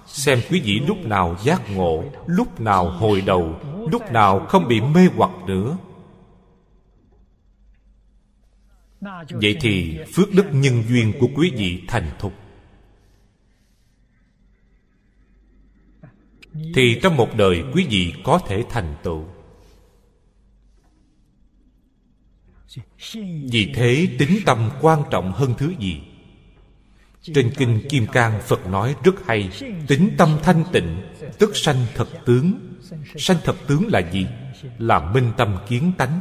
Xem quý vị lúc nào giác ngộ lúc nào hồi đầu lúc nào không bị mê hoặc nữa. Vậy thì phước đức nhân duyên của quý vị thành thục. Thì trong một đời quý vị có thể thành tựu vì thế tính tâm quan trọng hơn thứ gì? Trên kinh kim cang, phật nói rất hay, tính tâm thanh tịnh, tức sanh thật tướng. Sanh thật tướng là gì? Là minh tâm kiến tánh.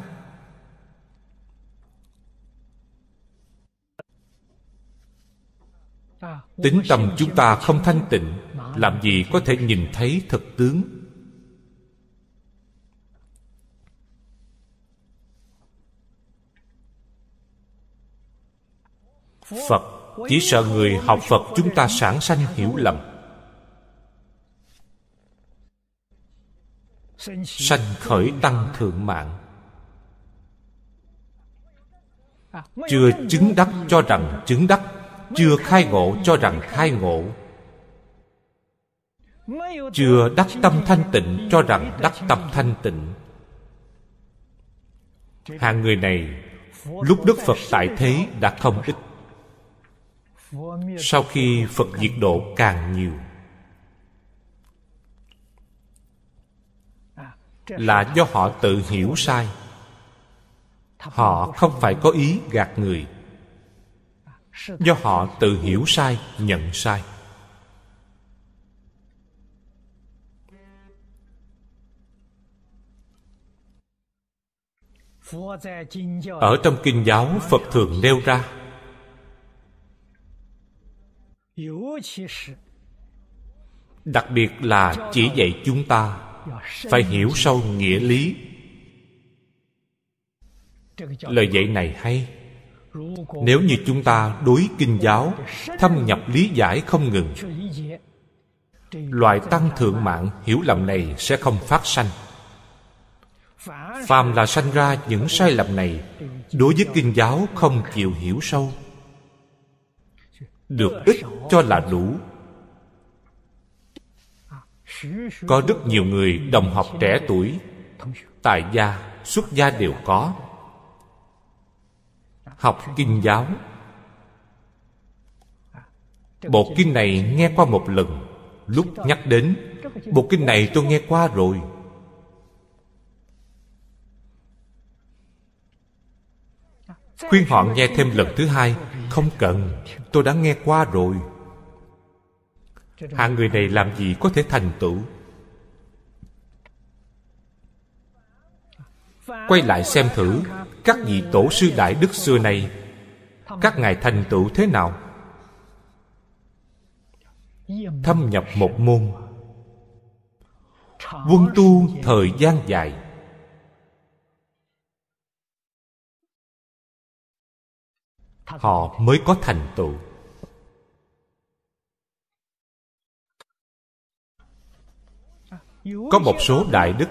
Tính tâm chúng ta không thanh tịnh, làm gì có thể nhìn thấy thật tướng? Phật chỉ sợ người học phật chúng ta sản sanh hiểu lầm. Sanh khởi tăng thượng mạng. Chưa chứng đắc cho rằng chứng đắc, chưa khai ngộ cho rằng khai ngộ. Chưa đắc tâm thanh tịnh cho rằng đắc tâm thanh tịnh. Hạng người này, lúc đức phật tại thế đã không ít sau khi phật diệt độ càng nhiều, là do họ tự hiểu sai. Họ không phải có ý gạt người. Do họ tự hiểu sai, nhận sai. Ở trong kinh giáo, phật thường nêu ra đặc biệt là chỉ dạy chúng ta phải hiểu sâu nghĩa lý. lời dạy này hay. nếu như chúng ta đối kinh giáo thâm nhập lý giải không ngừng loại tăng thượng mạng hiểu lầm này sẽ không phát sanh. phàm là sanh ra những sai lầm này đối với kinh giáo không chịu hiểu sâu được ít cho là đủ. Có rất nhiều người đồng học trẻ tuổi, tại gia, xuất gia đều có. Học kinh giáo. Bộ kinh này nghe qua một lần, lúc nhắc đến, bộ kinh này tôi nghe qua rồi. Khuyên họ nghe thêm lần thứ hai, không cần, tôi đã nghe qua rồi. Hạng người này làm gì có thể thành tựu? Quay lại xem thử, các vị tổ sư đại đức xưa này các ngài thành tựu thế nào? Thâm nhập một môn. Quân tu thời gian dài. Họ mới có thành tựu. Có một số đại đức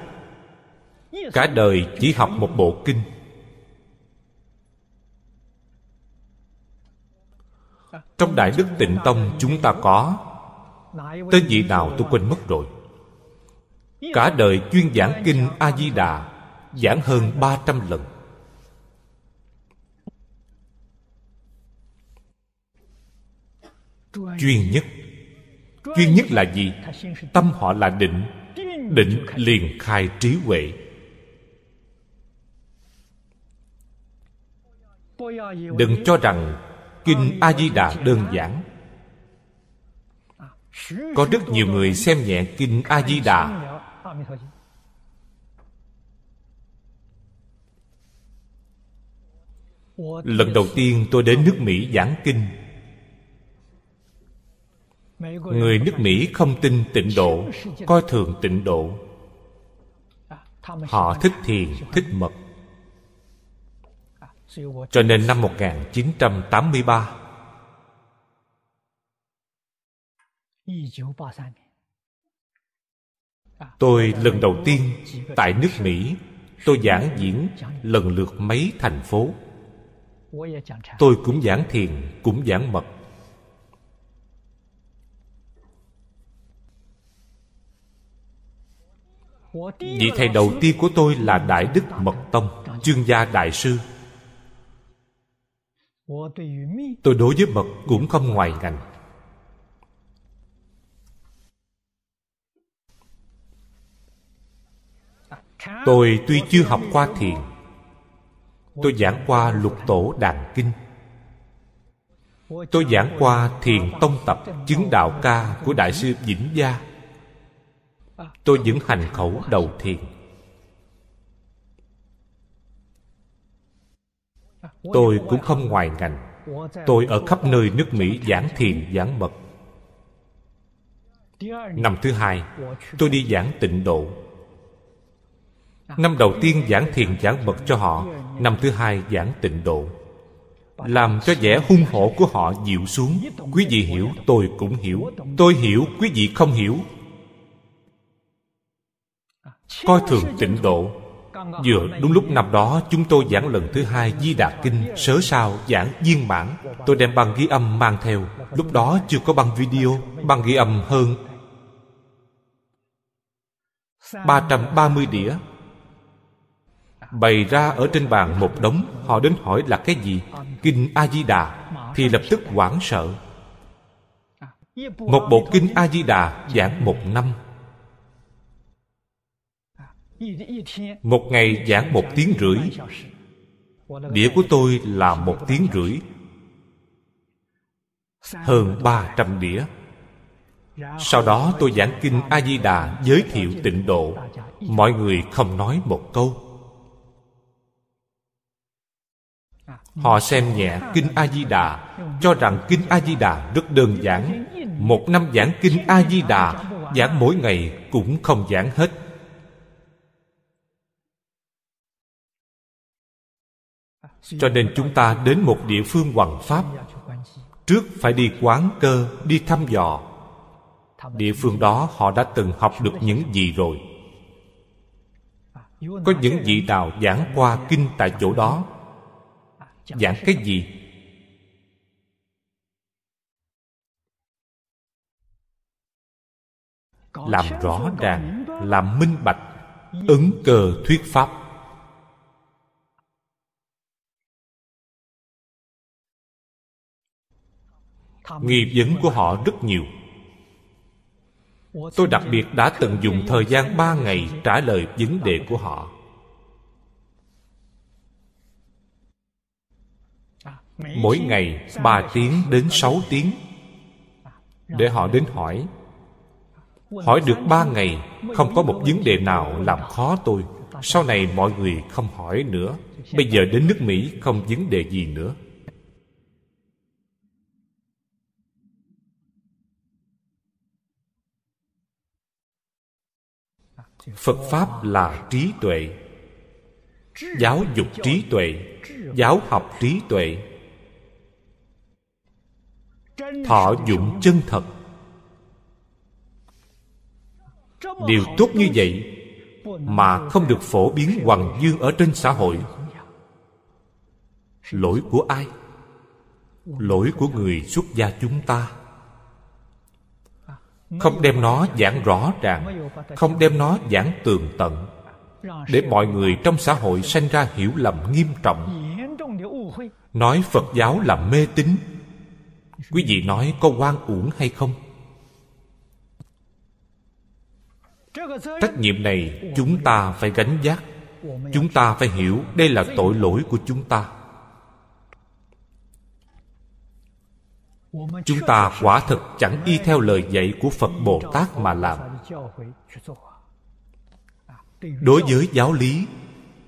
cả đời chỉ học một bộ kinh. Trong đại đức tịnh tông chúng ta có tên vị nào tôi quên mất rồi. Cả đời chuyên giảng kinh a di đà giảng hơn ba trăm lần chuyên nhất. Chuyên nhất là gì? Tâm họ là định. Định liền khai trí huệ. Đừng cho rằng kinh a di đà đơn giản. Có rất nhiều người xem nhẹ kinh a di đà lần đầu tiên tôi đến nước mỹ giảng kinh người nước mỹ không tin tịnh độ coi thường tịnh độ. Họ thích thiền thích mật. Cho nên năm 1983 Tôi lần đầu tiên tại nước Mỹ Tôi giảng diễn lần lượt mấy thành phố. Tôi cũng giảng thiền, cũng giảng mật. Vị thầy đầu tiên của tôi là Đại Đức Mật Tông Chương gia Đại Sư. Tôi đối với mật cũng không ngoài ngành. Tôi tuy chưa học qua thiền, Tôi giảng qua lục tổ đàn kinh. Tôi giảng qua thiền tông tập chứng đạo ca của Đại sư Vĩnh Gia. Tôi vẫn hành khẩu đầu thiền. Tôi cũng không ngoài ngành. Tôi ở khắp nơi nước Mỹ giảng thiền, giảng mật. Năm thứ hai, Tôi đi giảng tịnh độ. Năm đầu tiên giảng thiền, giảng mật cho họ, Năm thứ hai giảng tịnh độ. Làm cho vẻ hung hổ của họ dịu xuống. Quý vị hiểu, tôi cũng hiểu. Tôi hiểu, quý vị không hiểu. Coi thường tịnh độ. Vừa đúng lúc năm đó, chúng tôi giảng lần thứ hai Di Đà Kinh, Sớ sao, giảng viên mãn. Tôi đem băng ghi âm mang theo. Lúc đó chưa có băng video, Băng ghi âm hơn 330 đĩa. Bày ra ở trên bàn một đống. Họ đến hỏi là cái gì? Kinh A-di-đà. Thì lập tức hoảng sợ. Một bộ kinh A-di-đà giảng một năm một ngày giảng một tiếng rưỡi. Đĩa của tôi là một tiếng rưỡi. Hơn ba trăm đĩa. Sau đó tôi giảng kinh a di đà giới thiệu tịnh độ. Mọi người không nói một câu. Họ xem nhẹ kinh a di đà cho rằng kinh a di đà rất đơn giản. Một năm giảng kinh a di đà giảng mỗi ngày cũng không giảng hết. Cho nên chúng ta đến một địa phương hoằng pháp. Trước phải đi quán cơ, đi thăm dò. Địa phương đó họ đã từng học được những gì rồi. Có những vị nào giảng qua kinh tại chỗ đó. Giảng cái gì? Làm rõ ràng, làm minh bạch, ứng cơ thuyết pháp. Nghi vấn của họ rất nhiều. Tôi đặc biệt đã từng dùng thời gian ba ngày trả lời vấn đề của họ. Mỗi ngày ba tiếng đến sáu tiếng. Để họ đến hỏi. Hỏi được ba ngày không có một vấn đề nào làm khó tôi. Sau này mọi người không hỏi nữa. Bây giờ đến nước mỹ không vấn đề gì nữa phật pháp là trí tuệ. Giáo dục trí tuệ, giáo học trí tuệ. Thọ dụng chân thật. Điều tốt như vậy mà không được phổ biến hoàng dương ở trên xã hội. Lỗi của ai? Lỗi của người xuất gia chúng ta không đem nó giảng rõ ràng, không đem nó giảng tường tận, để mọi người trong xã hội sanh ra hiểu lầm nghiêm trọng. Nói phật giáo là mê tín. Quý vị nói có quan uổng hay không? Trách nhiệm này chúng ta phải gánh vác. Chúng ta phải hiểu đây là tội lỗi của chúng ta. Chúng ta quả thực chẳng y theo lời dạy của phật bồ tát mà làm. Đối với giáo lý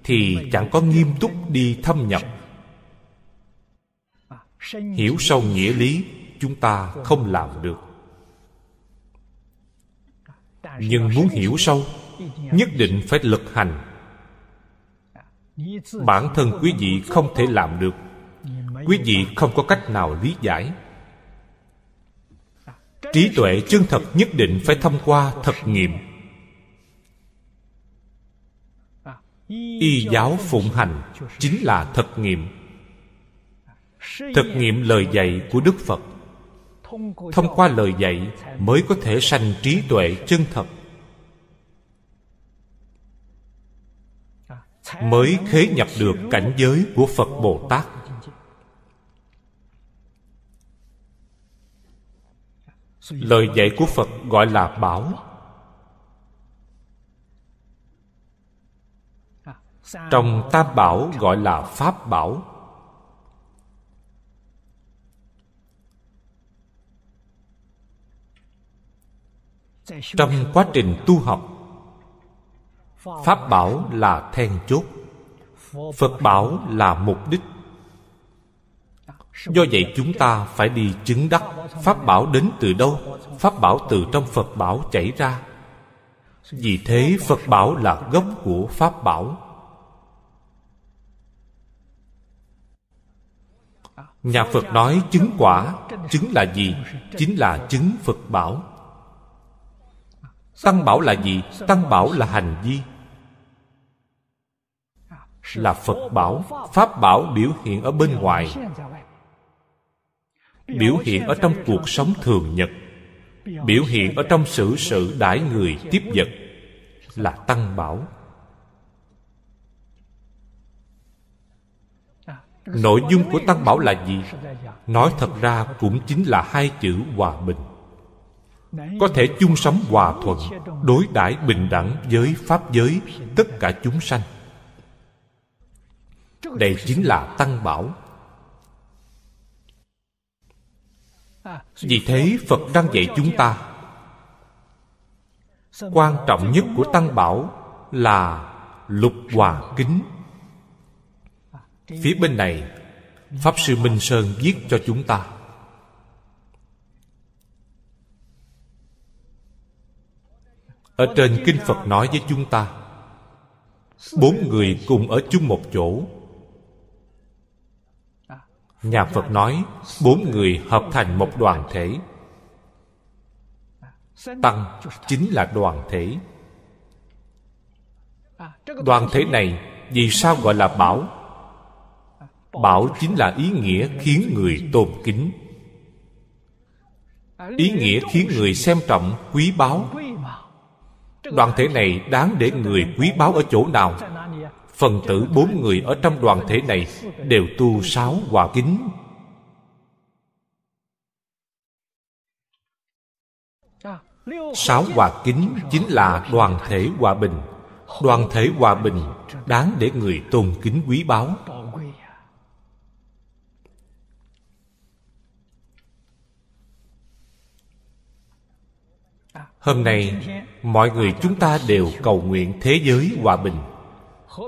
thì chẳng có nghiêm túc đi thâm nhập. Hiểu sâu nghĩa lý, chúng ta không làm được. Nhưng muốn hiểu sâu, nhất định phải lực hành. Bản thân quý vị không thể làm được. Quý vị không có cách nào lý giải trí tuệ chân thật nhất định phải thông qua thật nghiệm. Y giáo phụng hành chính là thật nghiệm. Thực nghiệm lời dạy của đức phật. Thông qua lời dạy mới có thể sanh trí tuệ chân thật. Mới khế nhập được cảnh giới của phật bồ tát. Lời dạy của phật gọi là bảo. Trong tam bảo gọi là pháp bảo. Trong quá trình tu học, pháp bảo là then chốt. Phật bảo là mục đích do vậy chúng ta phải đi chứng đắc. Pháp bảo đến từ đâu? Pháp bảo từ trong phật bảo chảy ra. Vì thế phật bảo là gốc của pháp bảo. Nhà phật nói chứng quả. Chứng là gì? Chính là chứng phật bảo. Tăng bảo là gì? Tăng bảo là hành vi. Là phật bảo. Pháp bảo biểu hiện ở bên ngoài biểu hiện ở trong cuộc sống thường nhật. Biểu hiện ở trong sự sự đãi người tiếp vật là tăng bảo. Nội dung của tăng bảo là gì? Nói thật ra cũng chính là hai chữ hòa bình. Có thể chung sống hòa thuận, đối đãi bình đẳng với pháp giới tất cả chúng sanh. Đây chính là tăng bảo. Vì thế phật đang dạy chúng ta, quan trọng nhất của tăng bảo là lục hòa kính. Phía bên này, pháp sư minh sơn viết cho chúng ta. Ở trên kinh phật nói với chúng ta, bốn người cùng ở chung một chỗ nhà phật nói, bốn người hợp thành một đoàn thể. Tăng chính là đoàn thể. Đoàn thể này vì sao gọi là bảo? Bảo chính là ý nghĩa khiến người tôn kính. Ý nghĩa khiến người xem trọng, quý báu. Đoàn thể này đáng để người quý báu ở chỗ nào? phần tử bốn người ở trong đoàn thể này đều tu sáu hòa kính. Sáu hòa kính chính là đoàn thể hòa bình. Đoàn thể hòa bình đáng để người tôn kính quý báu. Hôm nay, mọi người chúng ta đều cầu nguyện thế giới hòa bình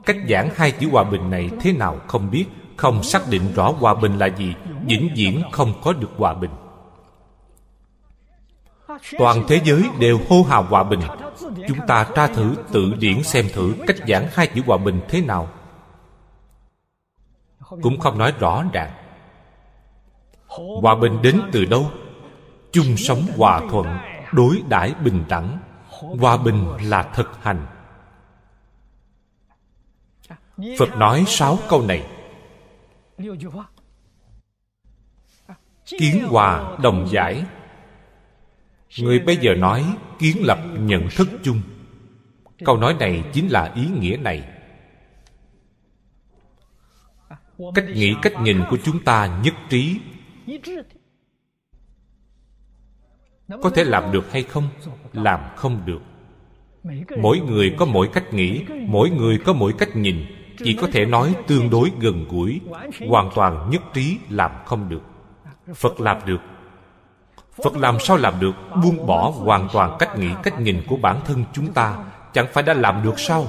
cách giảng hai chữ hòa bình này thế nào không biết, không xác định rõ hòa bình là gì, vĩnh viễn không có được hòa bình. Toàn thế giới đều hô hào hòa bình. Chúng ta tra thử, tự điển xem thử cách giảng hai chữ hòa bình thế nào. Cũng không nói rõ ràng. Hòa bình đến từ đâu? Chung sống hòa thuận, đối đãi bình đẳng. Hòa bình là thực hành phật nói sáu câu này. Kiến hòa đồng giải. Người bây giờ nói kiến lập nhận thức chung. Câu nói này chính là ý nghĩa này. Cách nghĩ, cách nhìn của chúng ta nhất trí. Có thể làm được hay không? Làm không được. Mỗi người có mỗi cách nghĩ, mỗi người có mỗi cách nhìn chỉ có thể nói tương đối gần gũi, hoàn toàn nhất trí làm không được. Phật làm được. Phật làm sao làm được? Buông bỏ hoàn toàn cách nghĩ, cách nhìn của bản thân chúng ta. Chẳng phải đã làm được sao?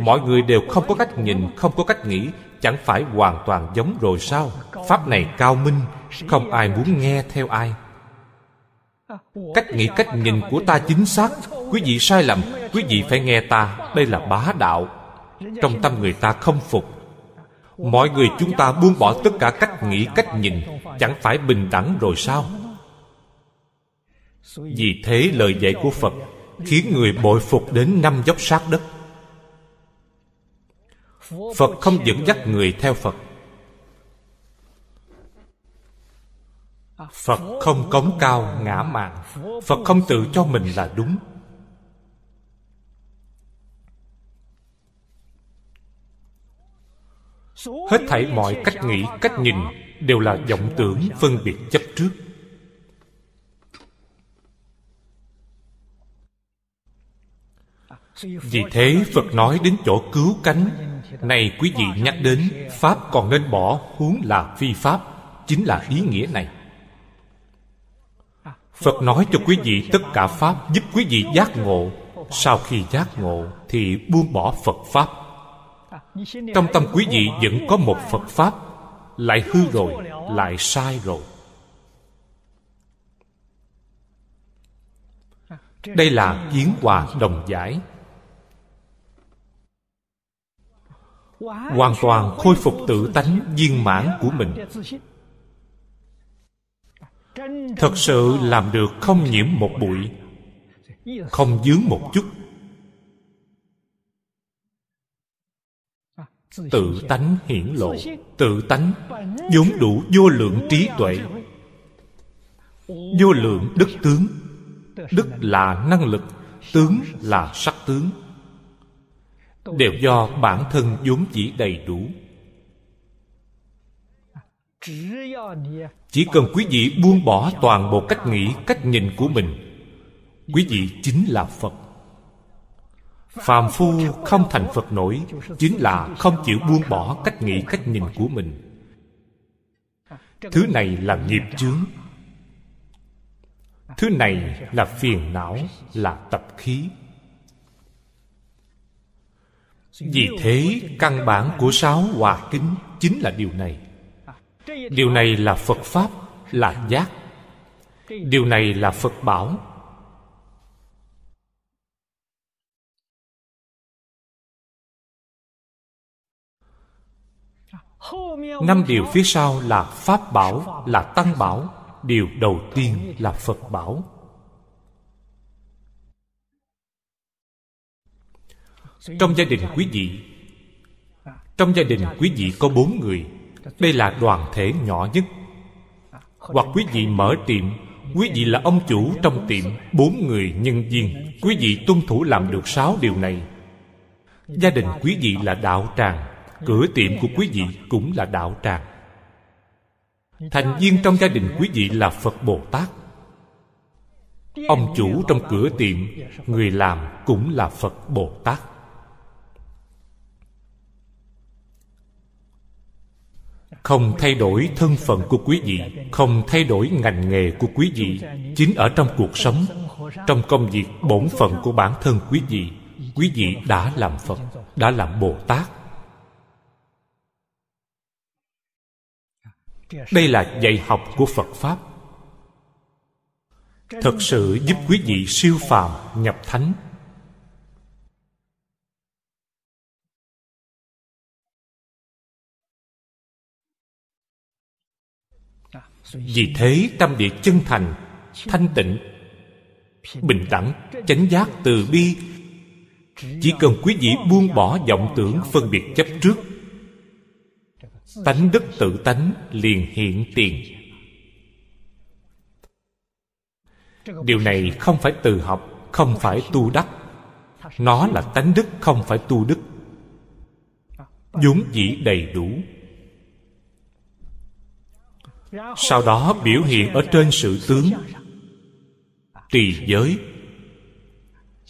Mọi người đều không có cách nhìn, không có cách nghĩ. Chẳng phải hoàn toàn giống rồi sao? Pháp này cao minh, không ai muốn nghe theo ai. Cách nghĩ, cách nhìn của ta chính xác. Quý vị sai lầm, quý vị phải nghe ta. Đây là bá đạo trong tâm người ta không phục. Mọi người chúng ta buông bỏ tất cả cách nghĩ, cách nhìn, chẳng phải bình đẳng rồi sao? Vì thế lời dạy của phật khiến người bội phục đến năm dốc sát đất. Phật không dẫn dắt người theo phật. Phật không cống cao ngã mạn. Phật không tự cho mình là đúng. Hết thảy mọi cách nghĩ, cách nhìn đều là vọng tưởng phân biệt chấp trước. Vì thế phật nói đến chỗ cứu cánh. Này quý vị nhắc đến, pháp còn nên bỏ huống là phi pháp, chính là ý nghĩa này. Phật nói cho quý vị tất cả pháp giúp quý vị giác ngộ. Sau khi giác ngộ thì buông bỏ phật pháp trong tâm quý vị vẫn có một phật pháp, lại hư rồi, lại sai rồi. Đây là kiến hòa đồng giải. Hoàn toàn khôi phục tự tánh viên mãn của mình. Thật sự làm được không nhiễm một bụi, không dướng một chút. Tự tánh hiển lộ. Tự tánh vốn đủ vô lượng trí tuệ. Vô lượng đức tướng. Đức là năng lực tướng là sắc tướng. Đều do bản thân vốn chỉ đầy đủ. Chỉ cần quý vị buông bỏ toàn bộ cách nghĩ cách nhìn của mình quý vị chính là phật phàm phu không thành phật nổi, chính là không chịu buông bỏ cách nghĩ, cách nhìn của mình. Thứ này là nghiệp chướng. Thứ này là phiền não, là tập khí. Vì thế, căn bản của sáu hòa kính chính là điều này. Điều này là phật pháp, là giác. Điều này là phật bảo năm điều phía sau là pháp bảo là tăng bảo. Điều đầu tiên là phật bảo. Trong gia đình quý vị trong gia đình quý vị có bốn người. Đây là đoàn thể nhỏ nhất. Hoặc quý vị mở tiệm quý vị là ông chủ trong tiệm bốn người nhân viên. Quý vị tuân thủ làm được sáu điều này. Gia đình quý vị là đạo tràng cửa tiệm của quý vị cũng là đạo tràng. Thành viên trong gia đình quý vị là phật bồ tát. Ông chủ trong cửa tiệm, người làm cũng là phật bồ tát. Không thay đổi thân phận của quý vị, không thay đổi ngành nghề của quý vị, chính ở trong cuộc sống, trong công việc bổn phận của bản thân quý vị quý vị đã làm phật, đã làm bồ tát. Đây là dạy học của phật pháp. Thật sự giúp quý vị siêu phàm nhập thánh. Vì thế, tâm địa chân thành, thanh tịnh, bình đẳng, chánh giác từ bi, chỉ cần quý vị buông bỏ vọng tưởng phân biệt chấp trước tánh đức tự tánh liền hiện tiền. Điều này không phải từ học, không phải tu đắc. Nó là tánh đức, không phải tu đức. Vốn dĩ đầy đủ. Sau đó biểu hiện ở trên sự tướng. Trì giới.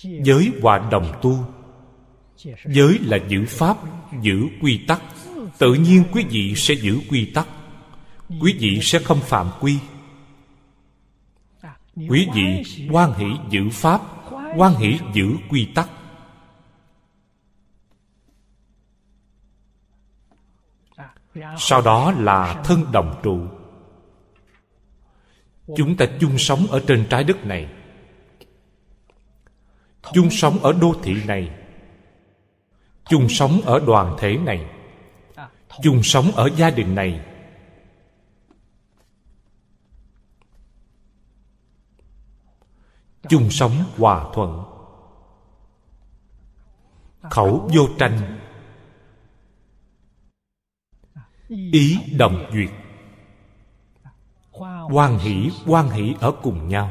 Giới hòa đồng tu. Giới là giữ pháp, giữ quy tắc tự nhiên quý vị sẽ giữ quy tắc. Quý vị sẽ không phạm quy. Quý vị quan hỷ giữ pháp quan hỷ giữ quy tắc. Sau đó là thân đồng trụ. Chúng ta chung sống ở trên trái đất này. Chung sống ở đô thị này. Chung sống ở đoàn thể này chung sống ở gia đình này. Chung sống hòa thuận. Khẩu vô tranh. Ý đồng duyệt. Quan hỷ quan hỷ ở cùng nhau.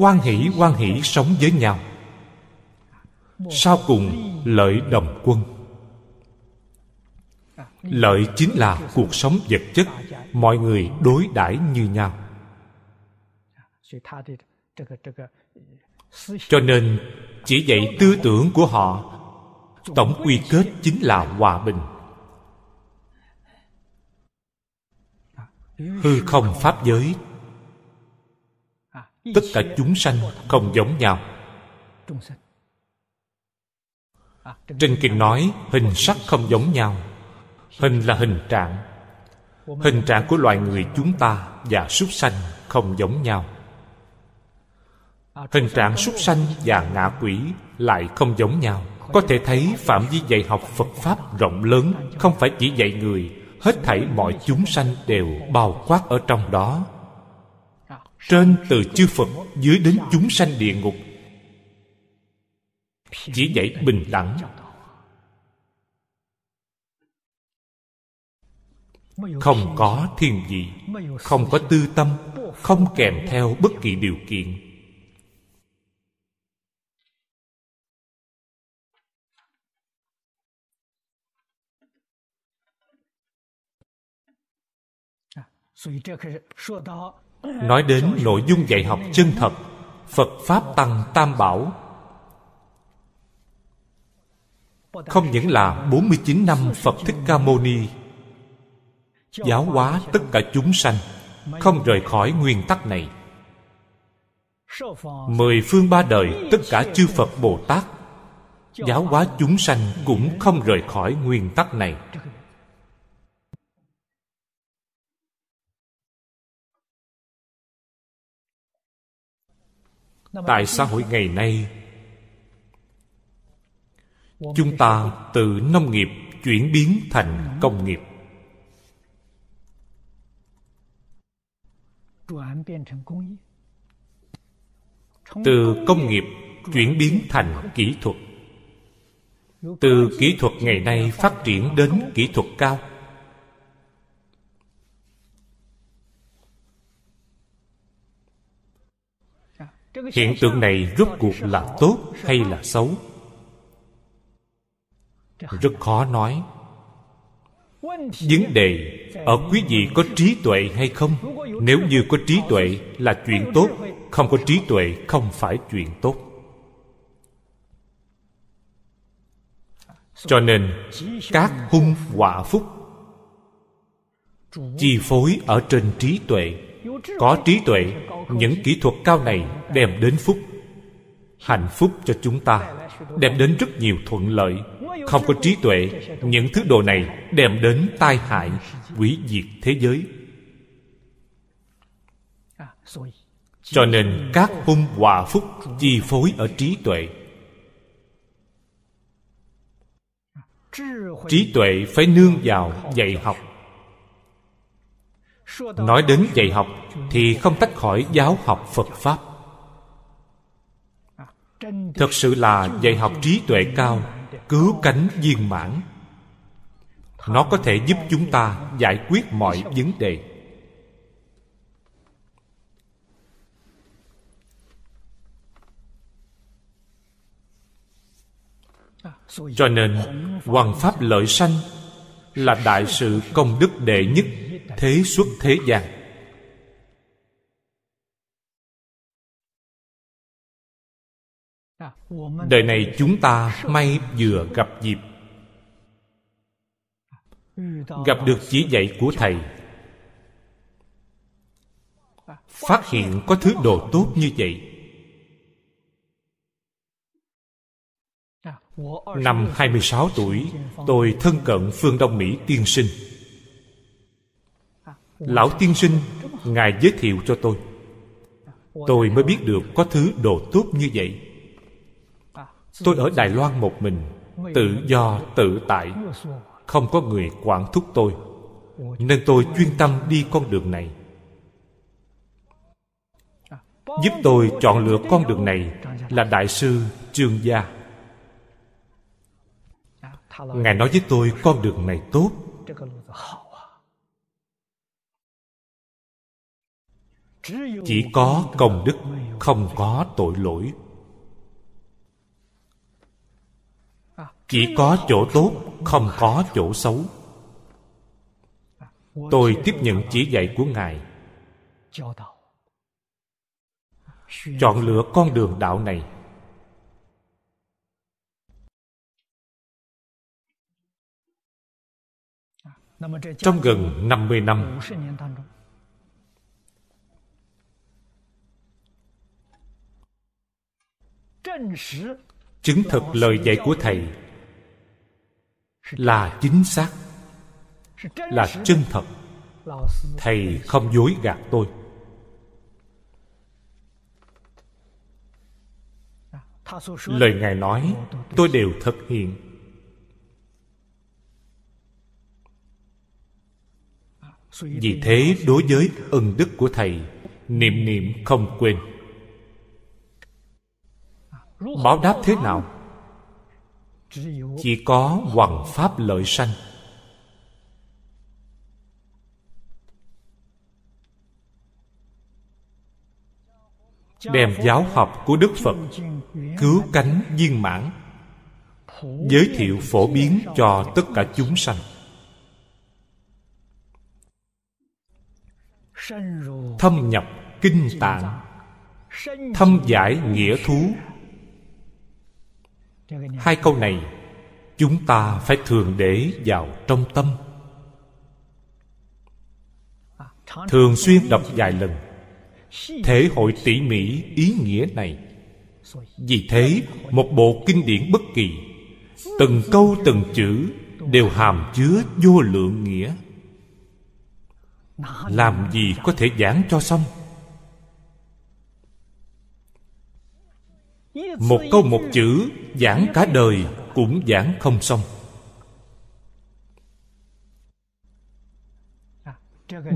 Quan hỷ quan hỷ sống với nhau. Sau cùng lợi đồng quân lợi chính là cuộc sống vật chất. Mọi người đối đãi như nhau. Cho nên, chỉ dạy tư tưởng của họ, tổng quy kết chính là hòa bình. Hư không pháp giới, tất cả chúng sanh không giống nhau. Trên kinh nói, hình sắc không giống nhau hình là hình trạng. Hình trạng của loài người chúng ta và súc sanh không giống nhau. Hình trạng súc sanh và ngạ quỷ lại không giống nhau. Có thể thấy phạm vi dạy học phật pháp rộng lớn, không phải chỉ dạy người, hết thảy mọi chúng sanh đều bao quát ở trong đó. Trên từ chư phật, dưới đến chúng sanh địa ngục, chỉ dạy bình đẳng không có thiền vị, không có tư tâm, không kèm theo bất kỳ điều kiện. Nói đến nội dung dạy học chân thật, phật pháp tăng tam bảo. Không những là 49 năm Phật Thích Ca Mâu Ni giáo hóa tất cả chúng sanh, không rời khỏi nguyên tắc này. Mười phương ba đời, tất cả chư phật bồ tát, giáo hóa chúng sanh cũng không rời khỏi nguyên tắc này. Tại xã hội ngày nay, chúng ta từ nông nghiệp chuyển biến thành công nghiệp. Từ công nghiệp chuyển biến thành kỹ thuật. Từ kỹ thuật ngày nay phát triển đến kỹ thuật cao. Hiện tượng này rốt cuộc là tốt hay là xấu? Rất khó nói vấn đề ở quý vị có trí tuệ hay không? Nếu như có trí tuệ là chuyện tốt, không có trí tuệ không phải chuyện tốt. Cho nên, các hung họa phúc chi phối ở trên trí tuệ. Có trí tuệ, những kỹ thuật cao này đem đến phúc, hạnh phúc cho chúng ta, đem đến rất nhiều thuận lợi không có trí tuệ, những thứ đồ này đem đến tai hại hủy diệt thế giới. Cho nên các hung hòa phúc chi phối ở trí tuệ. Trí tuệ phải nương vào dạy học. Nói đến dạy học thì không tách khỏi giáo học phật pháp. Thật sự là dạy học trí tuệ cao cứu cánh viên mãn. Nó có thể giúp chúng ta giải quyết mọi vấn đề. Cho nên, hoàng pháp lợi sanh là đại sự công đức đệ nhất thế xuất thế gian. Đời này chúng ta may vừa gặp dịp. Gặp được chỉ dạy của thầy. Phát hiện có thứ đồ tốt như vậy. Năm 26 tuổi, Tôi thân cận phương Đông Mỹ tiên sinh. Lão tiên sinh, Ngài giới thiệu cho tôi. Tôi mới biết được có thứ đồ tốt như vậy. Tôi ở Đài Loan một mình, Tự do, tự tại. Không có người quản thúc tôi, Nên tôi chuyên tâm đi con đường này. Giúp tôi chọn lựa con đường này Là Đại sư Trương Gia. Ngài nói với tôi con đường này tốt. Chỉ có công đức, không có tội lỗi. Chỉ có chỗ tốt, không có chỗ xấu. Tôi tiếp nhận chỉ dạy của ngài. Chọn lựa con đường đạo này. Trong gần 50 năm, chứng thực lời dạy của thầy là chính xác, là chân thật. Thầy không dối gạt tôi. Lời ngài nói, tôi đều thực hiện. Vì thế đối với ân đức của thầy, niệm niệm không quên. Báo đáp thế nào? Chỉ có hoàng pháp lợi sanh. Đem giáo học của đức phật cứu cánh viên mãn, giới thiệu phổ biến cho tất cả chúng sanh. Thâm nhập kinh tạng, thâm giải nghĩa thú hai câu này chúng ta phải thường để vào trong tâm. Thường xuyên đọc vài lần. Thể hội tỉ mỉ ý nghĩa này. Vì thế một bộ kinh điển bất kỳ từng câu từng chữ đều hàm chứa vô lượng nghĩa. Làm gì có thể giảng cho xong một câu một chữ, giảng cả đời cũng giảng không xong.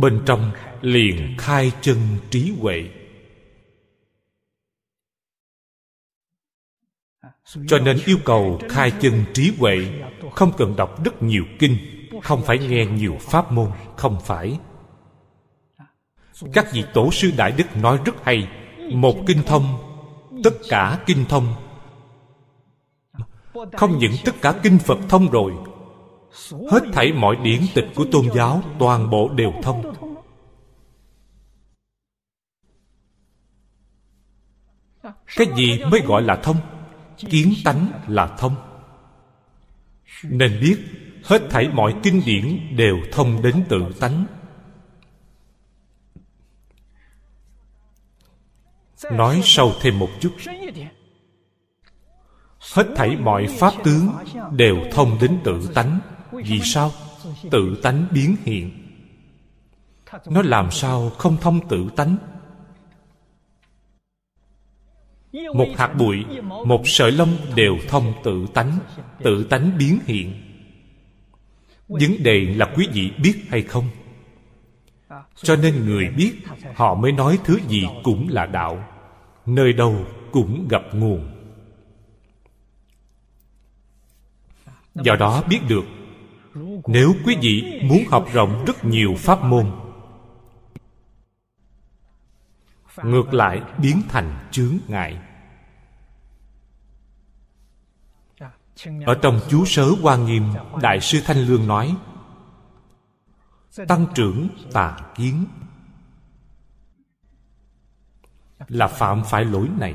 Bên trong liền khai chân trí huệ. Cho nên yêu cầu khai chân trí huệ, không cần đọc rất nhiều kinh, không phải nghe nhiều pháp môn, không phải. Các vị tổ sư đại đức nói rất hay, một kinh thông tất cả kinh thông. Không những tất cả kinh phật thông rồi, hết thảy mọi điển tịch của tôn giáo toàn bộ đều thông. Cái gì mới gọi là thông? Kiến tánh là thông. Nên biết, hết thảy mọi kinh điển đều thông đến tự tánh. Nói sâu thêm một chút. Hết thảy mọi pháp tướng đều thông đến tự tánh. Vì sao? Tự tánh biến hiện. Nó làm sao không thông tự tánh? Một hạt bụi, một sợi lông đều thông tự tánh. Tự tánh biến hiện. Vấn đề là quý vị biết hay không? Cho nên người biết, họ mới nói thứ gì cũng là đạo. Nơi đâu cũng gặp nguồn. Do đó biết được, nếu quý vị muốn học rộng rất nhiều pháp môn, ngược lại biến thành chướng ngại. Ở trong chú sớ hoa nghiêm, đại sư thanh lương nói tăng trưởng tà kiến. Là phạm phải lỗi này.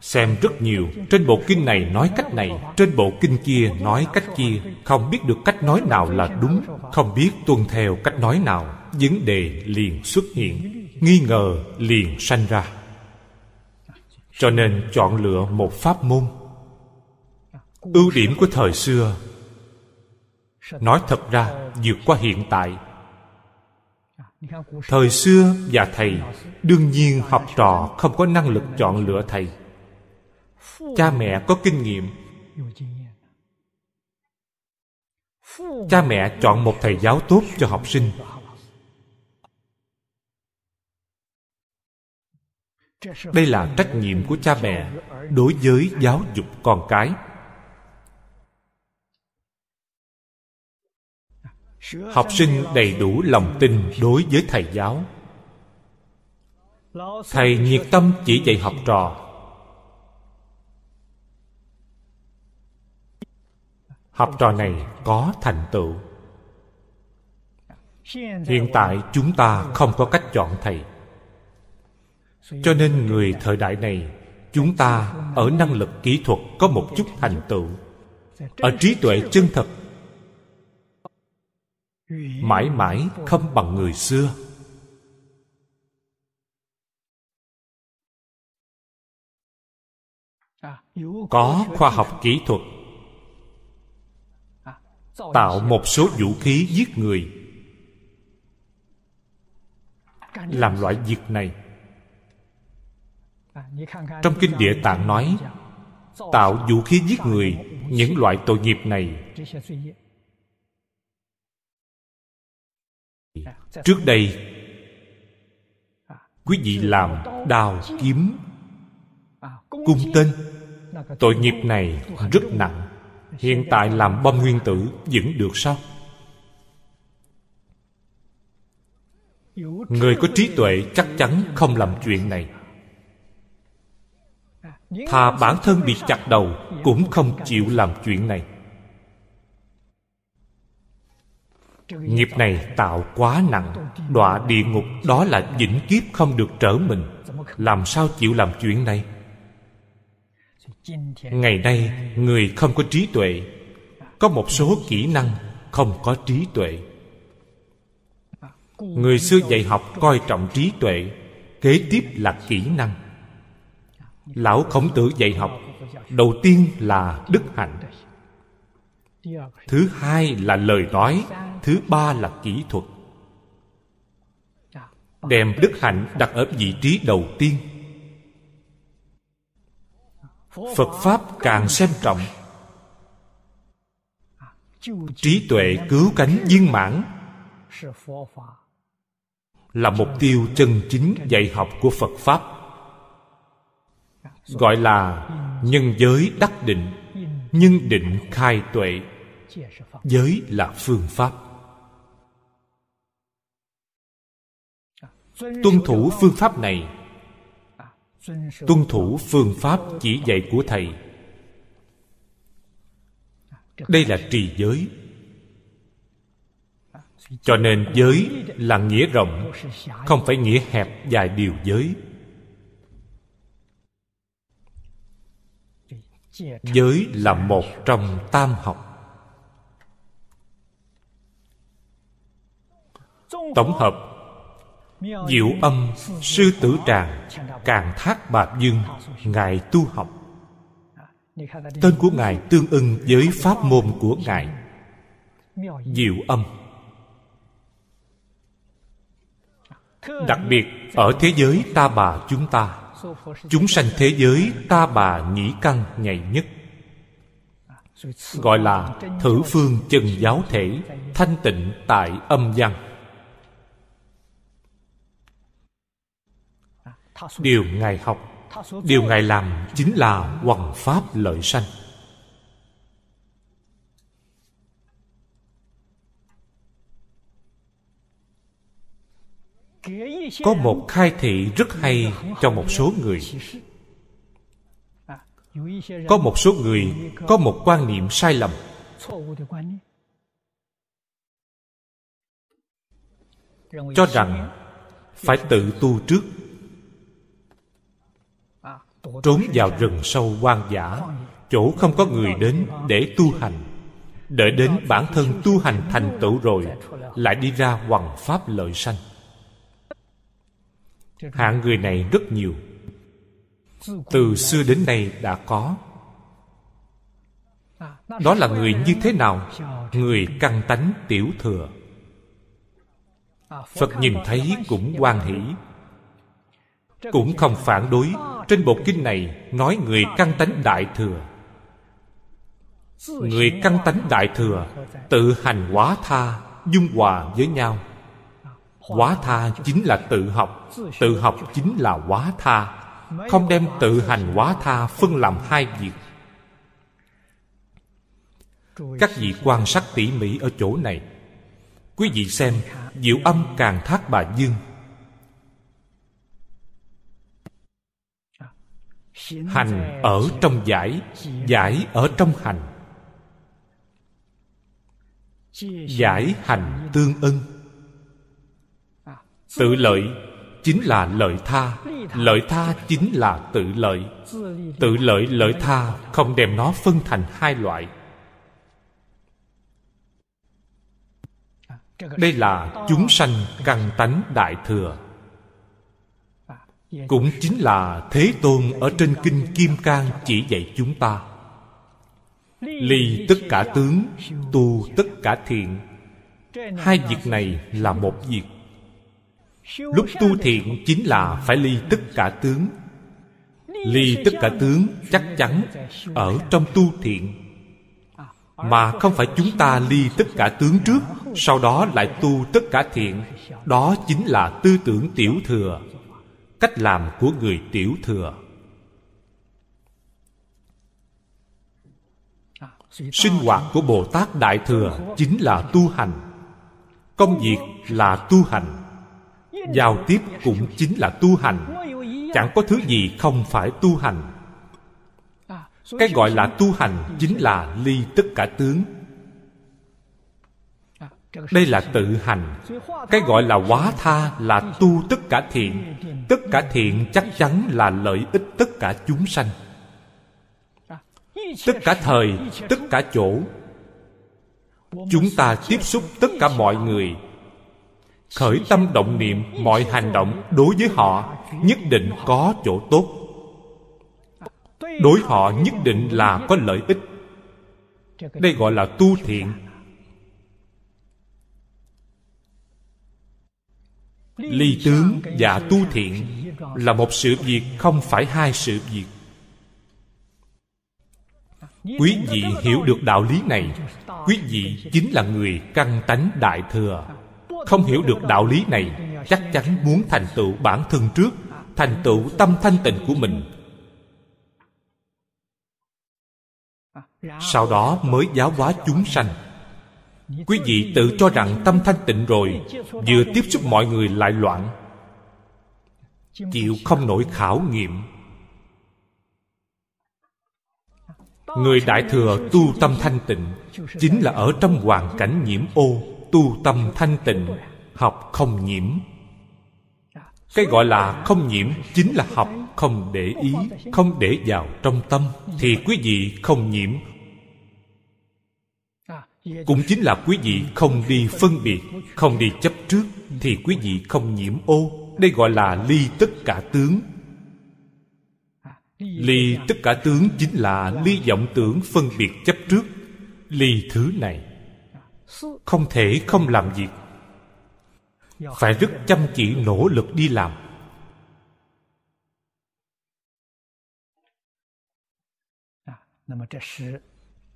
Xem rất nhiều, trên bộ kinh này nói cách này, trên bộ kinh kia nói cách kia. Không biết được cách nói nào là đúng, không biết tuân theo cách nói nào. Vấn đề liền xuất hiện, nghi ngờ liền sanh ra. Cho nên chọn lựa một pháp môn. Ưu điểm của thời xưa nói thật ra, vượt qua hiện tại. Thời xưa và thầy đương nhiên học trò không có năng lực chọn lựa thầy. Cha mẹ có kinh nghiệm. Cha mẹ chọn một thầy giáo tốt cho học sinh. Đây là trách nhiệm của cha mẹ đối với giáo dục con cái. Học sinh đầy đủ lòng tin đối với thầy giáo. Thầy nhiệt tâm chỉ dạy học trò. Học trò này có thành tựu. Hiện tại chúng ta không có cách chọn thầy. Cho nên người thời đại này, chúng ta ở năng lực kỹ thuật có một chút thành tựu. Ở trí tuệ chân thật mãi mãi không bằng người xưa. Có khoa học kỹ thuật. Tạo một số vũ khí giết người. Làm loại việc này. Trong kinh địa tạng nói, tạo vũ khí giết người, những loại tội nghiệp này trước đây quý vị làm đào kiếm cung tên. Tội nghiệp này rất nặng. hiện tại làm bom nguyên tử vẫn được sao? Người có trí tuệ chắc chắn không làm chuyện này. Thà bản thân bị chặt đầu cũng không chịu làm chuyện này nghiệp này tạo quá nặng, đọa địa ngục đó là vĩnh kiếp không được trở mình. Làm sao chịu làm chuyện này? Ngày nay, người không có trí tuệ, có một số kỹ năng không có trí tuệ. Người xưa dạy học coi trọng trí tuệ, kế tiếp là kỹ năng. Lão khổng tử dạy học, đầu tiên là đức hạnh thứ hai là lời nói, thứ ba là kỹ thuật. Đem đức hạnh đặt ở vị trí đầu tiên. Phật pháp càng xem trọng. Trí tuệ cứu cánh viên mãn là mục tiêu chân chính dạy học của phật pháp. Gọi là nhân giới đắc định nhân định khai tuệ giới là phương pháp. Tuân thủ phương pháp này. Tuân thủ phương pháp chỉ dạy của thầy. Đây là trì giới. Cho nên giới là nghĩa rộng không phải nghĩa hẹp dài điều giới. Giới là một trong tam học tổng hợp, diệu âm, sư tử tràng, càng thác bạc dương, ngài tu học. Tên của ngài tương ưng với pháp môn của ngài. Diệu âm. Đặc biệt, ở thế giới ta bà chúng ta, chúng sanh thế giới ta bà nhĩ căn nhạy nhất, gọi là thử phương chân giáo thể thanh tịnh tại âm văn. Điều ngài học, điều ngài làm chính là hoằng pháp lợi sanh. Có một khai thị rất hay cho một số người. Có một số người có một quan niệm sai lầm. Cho rằng phải tự tu trước trốn vào rừng sâu hoang dã, chỗ không có người đến để tu hành. Đợi đến bản thân tu hành thành tựu rồi, lại đi ra hoằng pháp lợi sanh. Hạng người này rất nhiều. Từ xưa đến nay đã có. Đó là người như thế nào? Người căng tánh tiểu thừa. Phật nhìn thấy cũng hoan hỷ. Cũng không phản đối trên bộ kinh này nói người căn tánh đại thừa. Người căn tánh đại thừa tự hành hóa tha, dung hòa với nhau. Hóa tha chính là tự học tự học chính là hóa tha. Không đem tự hành hóa tha phân làm hai việc. Các vị quan sát tỉ mỉ ở chỗ này. Quý vị xem, diệu âm càng thác bà dương. Hành ở trong giải giải ở trong hành. Giải hành tương ưng. Tự lợi chính là lợi tha. Lợi tha chính là tự lợi. Tự lợi lợi tha không đem nó phân thành hai loại. Đây là chúng sanh căn tánh đại thừa Dạ, dạ. cũng chính là thế tôn ở trên kinh kim cang chỉ dạy chúng ta. Ly tất cả tướng, tu tất cả thiện. Hai việc này là một việc. Lúc tu thiện chính là phải ly tất cả tướng. Ly tất cả tướng chắc chắn ở trong tu thiện. Mà không phải chúng ta ly tất cả tướng trước, sau đó lại tu tất cả thiện. Đó chính là tư tưởng tiểu thừa cách làm của người tiểu thừa. Sinh hoạt của bồ tát đại thừa chính là tu hành. Công việc là tu hành. Giao tiếp cũng chính là tu hành. Chẳng có thứ gì không phải tu hành. Cái gọi là tu hành chính là ly tất cả tướng đây là tự hành. Cái gọi là quá tha là tu tất cả thiện. Tất cả thiện chắc chắn là lợi ích tất cả chúng sanh. Tất cả thời, tất cả chỗ. Chúng ta tiếp xúc tất cả mọi người. Khởi tâm động niệm, mọi hành động đối với họ nhất định có chỗ tốt. Đối họ nhất định là có lợi ích. Đây gọi là tu thiện. Ly tướng và tu thiện là một sự việc không phải hai sự việc. Quý vị hiểu được đạo lý này, quý vị chính là người căn tánh đại thừa. Không hiểu được đạo lý này, chắc chắn muốn thành tựu bản thân trước, thành tựu tâm thanh tịnh của mình. Sau đó mới giáo hóa chúng sanh quý vị tự cho rằng tâm thanh tịnh rồi, vừa tiếp xúc mọi người lại loạn. Chịu không nổi khảo nghiệm. Người đại thừa tu tâm thanh tịnh, chính là ở trong hoàn cảnh nhiễm ô, tu tâm thanh tịnh, học không nhiễm. Cái gọi là không nhiễm chính là học không để ý, không để vào trong tâm, thì quý vị không nhiễm cũng chính là quý vị không đi phân biệt, không đi chấp trước, thì quý vị không nhiễm ô. Đây gọi là ly tất cả tướng. Ly tất cả tướng chính là ly vọng tưởng phân biệt chấp trước. Ly thứ này, không thể không làm việc. Phải rất chăm chỉ nỗ lực đi làm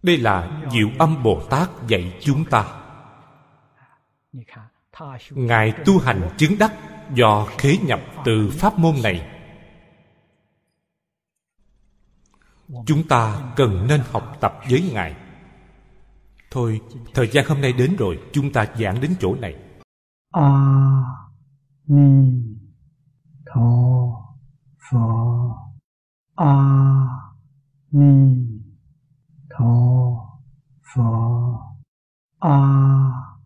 đây là diệu âm bồ tát dạy chúng ta. Ngài tu hành chứng đắc do khế nhập từ pháp môn này. Chúng ta cần nên học tập với ngài. Thôi, thời gian hôm nay đến rồi, chúng ta giảng đến chỗ này. A ni tho phở a ni 陀佛阿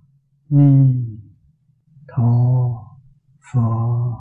弥陀佛。